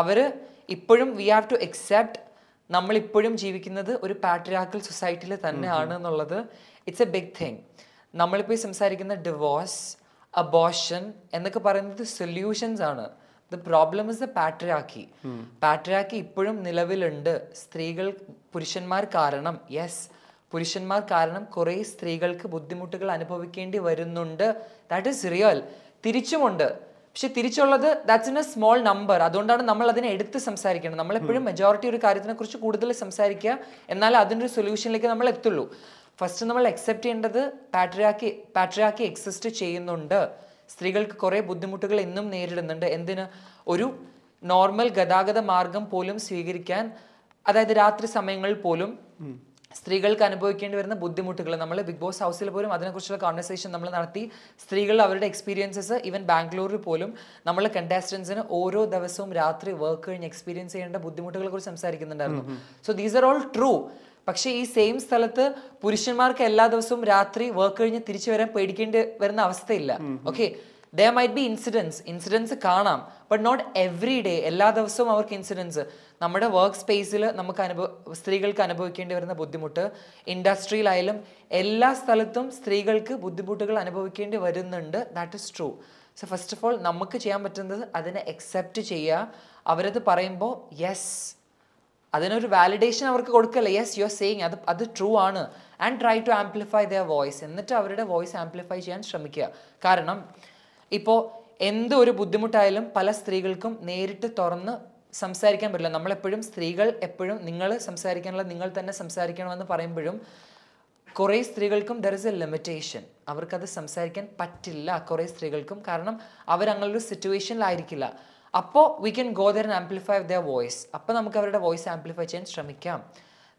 അവർ ഇപ്പോഴും വി ഹാവ് ടു എക്സെപ്റ്റ് നമ്മൾ ഇപ്പോഴും ജീവിക്കുന്നത് ഒരു പാട്രിയാക്കൽ സൊസൈറ്റിയിൽ തന്നെയാണ് എന്നുള്ളത് ഇറ്റ്സ് എ ബിഗ് തിങ് നമ്മളിപ്പോൾ ഈ സംസാരിക്കുന്ന ഡിവോഴ്സ് അബോഷൻ എന്നൊക്കെ പറയുന്നത് സൊല്യൂഷൻസ് ആണ്. The problem is the patriarchy patriarchy ഇപ്പോഴും നിലവിലുണ്ട്. സ്ത്രീകൾ പുരുഷന്മാർ കാരണം യെസ് പുരുഷന്മാർ കാരണം കുറേ സ്ത്രീകൾക്ക് ബുദ്ധിമുട്ടുകൾ അനുഭവിക്കേണ്ടി വരുന്നുണ്ട്. ദാറ്റ് ഈസ് റിയൽ തിരിച്ചുമുണ്ട്. പക്ഷെ തിരിച്ചുള്ളത് that's in a small number അതുകൊണ്ടാണ് നമ്മൾ അതിനെ എടുത്ത് സംസാരിക്കുന്നത്. നമ്മളെപ്പോഴും മെജോറിറ്റി ഒരു കാര്യത്തിനെ കുറിച്ച് കൂടുതൽ സംസാരിക്കുക എന്നാൽ അതിന്റെ ഒരു സൊല്യൂഷനിലേക്ക് നമ്മൾ എത്തുള്ളൂ. ഫസ്റ്റ് നമ്മൾ അക്സെപ്റ്റ് ചെയ്യേണ്ടത് പാട്രിയാക്കി പാട്രിയാക്കി എക്സിസ്റ്റ് ചെയ്യുന്നുണ്ട്. സ്ത്രീകൾക്ക് കുറേ ബുദ്ധിമുട്ടുകൾ ഇന്നും നേരിടുന്നുണ്ട്. എന്തിന്? ഒരു നോർമൽ ഗതാഗത മാർഗം പോലും സ്വീകരിക്കാൻ അതായത് രാത്രി സമയങ്ങളിൽ പോലും സ്ത്രീകൾക്ക് അനുഭവിക്കേണ്ടി വരുന്ന ബുദ്ധിമുട്ടുകൾ. നമ്മൾ ബിഗ് ബോസ് ഹൗസിൽ പോലും അതിനെക്കുറിച്ചുള്ള കോൺവെർസേഷൻ നമ്മൾ നടത്തി സ്ത്രീകൾ അവരുടെ എക്സ്പീരിയൻസസ് ഈവൻ ബാംഗ്ലൂരിൽ പോലും നമ്മൾ കണ്ടസ്റ്റൻസിന് ഓരോ ദിവസവും രാത്രി വർക്ക് കഴിഞ്ഞ് എക്സ്പീരിയൻസ് ചെയ്യേണ്ട ബുദ്ധിമുട്ടുകളെ കുറിച്ച് സംസാരിക്കുന്നുണ്ടായിരുന്നു. So these are all true പക്ഷേ ഈ സെയിം സ്ഥലത്ത് പുരുഷന്മാർക്ക് എല്ലാ ദിവസവും രാത്രി വർക്ക് കഴിഞ്ഞ് തിരിച്ചു വരാൻ പേടിക്കേണ്ടി വരുന്ന അവസ്ഥയില്ല. Okay there might be incidents incidents കാണാം. ബട്ട് നോട്ട് എവറി ഡേ എല്ലാ ദിവസവും അവർക്ക് ഇൻസിഡൻസ് നമ്മുടെ വർക്ക് സ്പേസിൽ നമുക്ക് അനുഭവ സ്ത്രീകൾക്ക് അനുഭവിക്കേണ്ടി വരുന്ന ബുദ്ധിമുട്ട് ഇൻഡസ്ട്രിയിലായാലും എല്ലാ സ്ഥലത്തും സ്ത്രീകൾക്ക് ബുദ്ധിമുട്ടുകൾ അനുഭവിക്കേണ്ടി വരുന്നുണ്ട്. That is true so first of all നമുക്ക് ചെയ്യാൻ പറ്റുന്നത് അതിനെ അക്സെപ്റ്റ് ചെയ്യുക. അവരത് പറയുമ്പോൾ യെസ് അതിനൊരു വാലിഡേഷൻ അവർക്ക് കൊടുക്കല്ല? യെസ് യു ആർ സേയിങ് അത് അത് ട്രൂ ആണ്. And try to amplify the voice എന്നിട്ട് അവരുടെ വോയിസ് ആംപ്ലിഫൈ ചെയ്യാൻ ശ്രമിക്കുക. കാരണം ഇപ്പോൾ എന്ത് ഒരു ബുദ്ധിമുട്ടായാലും പല സ്ത്രീകൾക്കും നേരിട്ട് തുറന്ന് സംസാരിക്കാൻ പറ്റില്ല. നമ്മളെപ്പോഴും സ്ത്രീകൾ എപ്പോഴും നിങ്ങൾ സംസാരിക്കാനുള്ള നിങ്ങൾ തന്നെ സംസാരിക്കണമെന്ന് പറയുമ്പോഴും കുറേ സ്ത്രീകൾക്കും ദർ ഇസ് എ ലിമിറ്റേഷൻ അവർക്കത് സംസാരിക്കാൻ പറ്റില്ല കുറേ സ്ത്രീകൾക്കും. കാരണം അവർ അങ്ങനെ ഒരു സിറ്റുവേഷനിലായിരിക്കില്ല അപ്പോൾ we can go there and amplify their voice അപ്പോൾ നമുക്ക് അവരുടെ വോയിസ് ആംപ്ലിഫൈ ചെയ്യാൻ ശ്രമിക്കാം.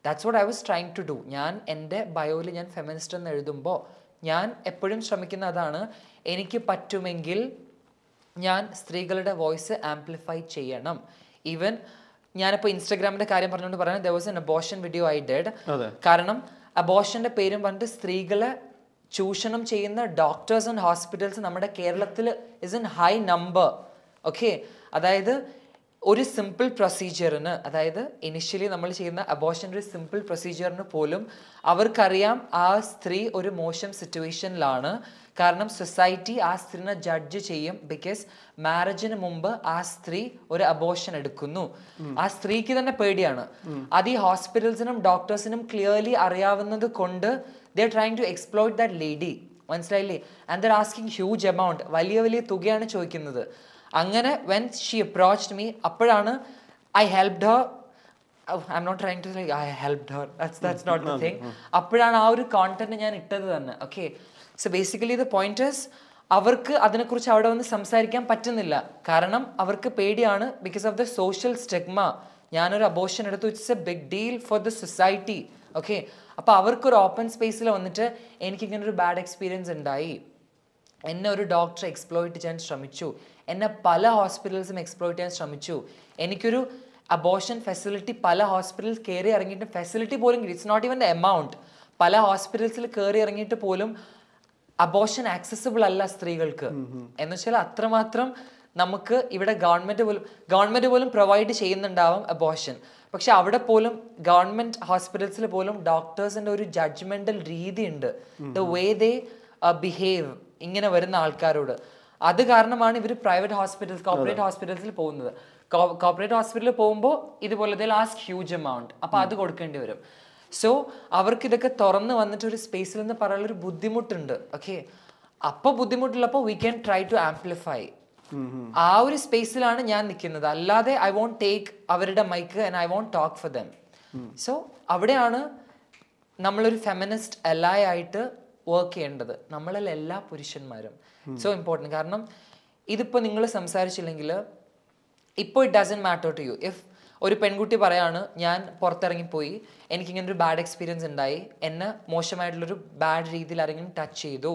That's what I was trying to do ഞാൻ എന്റെ ബയോയിൽ ഞാൻ ഫെമിനിസ്റ്റ് എന്ന് എഴുതുമ്പോൾ ഞാൻ എപ്പോഴും ശ്രമിക്കുന്ന അതാണ് എനിക്ക് പറ്റുമെങ്കിൽ ഞാൻ സ്ത്രീകളുടെ വോയിസ് ആംപ്ലിഫൈ ചെയ്യണം. ഈവൻ ഞാനിപ്പോൾ ഇൻസ്റ്റാഗ്രാമിന്റെ കാര്യം പറഞ്ഞുകൊണ്ട് പറയുന്നത് the was an abortion video I did കാരണം അബോഷന്റെ പേരും പറഞ്ഞിട്ട് സ്ത്രീകളെ ചൂഷണം ചെയ്യുന്ന ഡോക്ടേഴ്സ് ആൻഡ് ഹോസ്പിറ്റൽസ് നമ്മുടെ കേരളത്തിൽ is in high number okay അതായത് ഒരു സിമ്പിൾ പ്രൊസീജിയറിന് അതായത് ഇനിഷ്യലി നമ്മൾ ചെയ്യുന്ന അബോഷന്റെ ഒരു സിമ്പിൾ പ്രൊസീജിയറിന് പോലും അവർക്കറിയാം ആ സ്ത്രീ ഒരു മോശം സിറ്റുവേഷനിലാണ് കാരണം സൊസൈറ്റി ആ സ്ത്രീനെ ജഡ്ജ് ചെയ്യും ബിക്കോസ് മാരേജിന് മുമ്പ് ആ സ്ത്രീ ഒരു അബോഷൻ എടുക്കുന്നു. ആ സ്ത്രീക്ക് തന്നെ പേടിയാണ്. അത് ഈ ഹോസ്പിറ്റൽസിനും ഡോക്ടേഴ്സിനും ക്ലിയർലി അറിയാവുന്നത് കൊണ്ട് the trying to exploit that lady മനസ്സിലായില്ലേ? And they're asking huge amount വലിയ വലിയ തുകയാണ് ചോദിക്കുന്നത്. അങ്ങനെ വെൻ ഷീ അപ്രോച്ച്ഡ് മീ അപ്പോഴാണ് I helped her I'm not trying to I helped her that's that's not the thing അപ്പോഴാണ് ആ ഒരു കോണ്ടന്റ് ഞാൻ ഇട്ടത് തന്നെ. Okay so basically the point is അവർക്ക് അതിനെക്കുറിച്ച് അവിടെ വന്ന് സംസാരിക്കാൻ പറ്റുന്നില്ല. കാരണം അവർക്ക് പേടിയാണ് because of the social stigma ഞാനൊരു അബോഷൻ എടുത്തു. It's a big deal for the society okay അപ്പോൾ അവർക്കൊരു ഓപ്പൺ സ്പേസിൽ വന്നിട്ട് എനിക്കിങ്ങനെ ഒരു ബാഡ് എക്സ്പീരിയൻസ് ഉണ്ടായി. എന്നെ ഒരു ഡോക്ടർ എക്സ്പ്ലോയിറ്റ് ചെയ്യാൻ ശ്രമിച്ചു. എന്നെ പല ഹോസ്പിറ്റൽസും എക്സ്പ്ലോയിറ്റ് ചെയ്യാൻ ശ്രമിച്ചു. എനിക്കൊരു അബോഷൻ ഫെസിലിറ്റി പല ഹോസ്പിറ്റൽസ് കയറി ഇറങ്ങിയിട്ട് ഫെസിലിറ്റി പോലും it's not even the amount പല ഹോസ്പിറ്റൽസിൽ കയറി ഇറങ്ങിയിട്ട് പോലും അബോഷൻ ആക്സസിബിൾ അല്ല സ്ത്രീകൾക്ക്. എന്ന് വെച്ചാൽ അത്രമാത്രം നമുക്ക് ഇവിടെ ഗവൺമെന്റ് പോലും ഗവൺമെന്റ് പോലും പ്രൊവൈഡ് ചെയ്യുന്നുണ്ടാവും അബോഷൻ പക്ഷെ അവിടെ പോലും ഗവൺമെന്റ് ഹോസ്പിറ്റൽസിൽ പോലും ഡോക്ടേഴ്സിന്റെ ഒരു ജഡ്ജ്മെന്റൽ രീതി ഉണ്ട്. ദ വേ ദേ ബിഹേവ് ഇങ്ങനെ വരുന്ന ആൾക്കാരോട്. അത് കാരണമാണ് ഇവർ പ്രൈവറ്റ് ഹോസ്പിറ്റൽസ് കോർപ്പറേറ്റ് ഹോസ്പിറ്റൽസിൽ പോകുന്നത്. കോർപ്പറേറ്റ് ഹോസ്പിറ്റലിൽ പോകുമ്പോൾ ഇതുപോലെ ദേ ലാസ്റ്റ് ഹ്യൂജ് എമൗണ്ട് അപ്പോൾ അത് കൊടുക്കേണ്ടി വരും. സോ അവർക്ക് ഇതൊക്കെ തുറന്ന് വന്നിട്ട് ഒരു സ്പേസിൽ നിന്ന് പറയാനുള്ള ഒരു ബുദ്ധിമുട്ടുണ്ട് ഓക്കെ അപ്പോൾ ബുദ്ധിമുട്ടുള്ളപ്പോൾ we can try to amplify ആ ഒരു സ്പേസിലാണ് ഞാൻ നിൽക്കുന്നത് അല്ലാതെ ഐ വോണ്ട് ടേക്ക് അവരുടെ mic and I won't talk for them so അവിടെയാണ് നമ്മളൊരു ഫെമിനിസ്റ്റ് എലായ ആയിട്ട് വർക്ക് ചെയ്യേണ്ടത് നമ്മളിൽ എല്ലാ പുരുഷന്മാരും. സോ ഇമ്പോർട്ടന്റ് കാരണം ഇതിപ്പോൾ നിങ്ങൾ സംസാരിച്ചില്ലെങ്കിൽ ഇപ്പോൾ it doesn't matter to you if ഒരു പെൺകുട്ടി പറയാണ് ഞാൻ പുറത്തിറങ്ങിപ്പോയി എനിക്കിങ്ങനെ ഒരു ബാഡ് എക്സ്പീരിയൻസ് ഉണ്ടായി എന്നെ മോശമായിട്ടുള്ളൊരു ബാഡ് രീതിയിൽ ആരെങ്കിലും ടച്ച് ചെയ്തു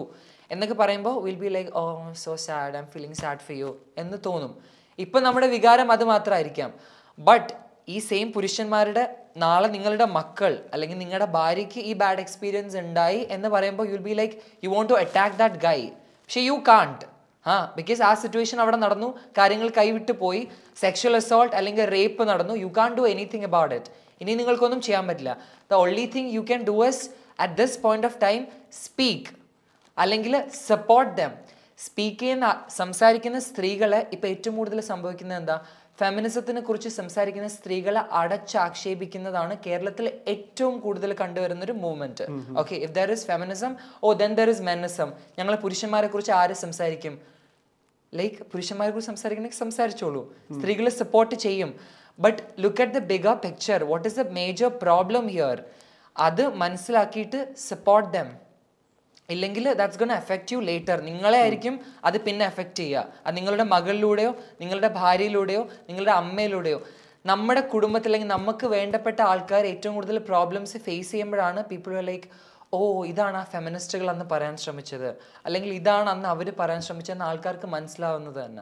എന്നൊക്കെ പറയുമ്പോൾ will be like oh so sad I'm feeling sad for you എന്ന് തോന്നും. ഇപ്പം നമ്മുടെ വികാരം അത് മാത്രമായിരിക്കാം. ബട്ട് ഈ സെയിം പുരുഷന്മാരുടെ നാളെ നിങ്ങളുടെ മക്കൾ അല്ലെങ്കിൽ നിങ്ങളുടെ ഭാര്യയ്ക്ക് ഈ ബാഡ് എക്സ്പീരിയൻസ് ഉണ്ടായി എന്ന് പറയുമ്പോൾ you'll be like you want to attack that guy പക്ഷെ യു കാണ്ട് ആ ബിക്കോസ് ആ സിറ്റുവേഷൻ അവിടെ നടന്നു കാര്യങ്ങൾ കൈവിട്ട് പോയി സെക്ഷൽ അസോൾട്ട് അല്ലെങ്കിൽ റേപ്പ് നടന്നു. You can do anything about it ഇനി നിങ്ങൾക്കൊന്നും ചെയ്യാൻ പറ്റില്ല. The only thing you can do is at this point of time speak അല്ലെങ്കിൽ സപ്പോർട്ട് ദം സ്പീക്ക് ചെയ്യുന്ന സംസാരിക്കുന്ന സ്ത്രീകളെ ഇപ്പം ഏറ്റവും കൂടുതൽ സംഭവിക്കുന്നത് എന്താ? ഫെമിനിസത്തിനെ കുറിച്ച് സംസാരിക്കുന്ന സ്ത്രീകളെ അടച്ചാക്ഷേപിക്കുന്നതാണ് കേരളത്തിൽ ഏറ്റവും കൂടുതൽ കണ്ടുവരുന്ന ഒരു movement okay if there is feminism oh then there is menism ഞങ്ങൾ പുരുഷന്മാരെ കുറിച്ച് ആര് സംസാരിക്കും? ലൈക്ക് പുരുഷന്മാരെ കുറിച്ച് സംസാരിക്കണമെങ്കിൽ സംസാരിച്ചോളൂ. സ്ത്രീകളെ സപ്പോർട്ട് ചെയ്യും. But look at the bigger picture what is the major problem here അത് മനസ്സിലാക്കിയിട്ട് സപ്പോർട്ട് ദം ഇല്ലെങ്കിൽ that's gonna affect you later നിങ്ങളെ ആയിരിക്കും അത് പിന്നെ എഫക്റ്റ് ചെയ്യുക. അത് നിങ്ങളുടെ മകളിലൂടെയോ നിങ്ങളുടെ ഭാര്യയിലൂടെയോ നിങ്ങളുടെ അമ്മയിലൂടെയോ. നമ്മുടെ കുടുംബത്തിൽ അല്ലെങ്കിൽ നമുക്ക് വേണ്ടപ്പെട്ട ആൾക്കാർ ഏറ്റവും കൂടുതൽ പ്രോബ്ലംസ് ഫേസ് ചെയ്യുമ്പോഴാണ് പീപ്പിൾ ലൈക്ക് ഓ ഇതാണ് ആ ഫെമിനിസ്റ്റുകൾ അന്ന് പറയാൻ ശ്രമിച്ചത്. അല്ലെങ്കിൽ ഇതാണ് അന്ന് അവർ പറയാൻ ശ്രമിച്ചതെന്ന് ആൾക്കാർക്ക് മനസ്സിലാവുന്നത് തന്നെ.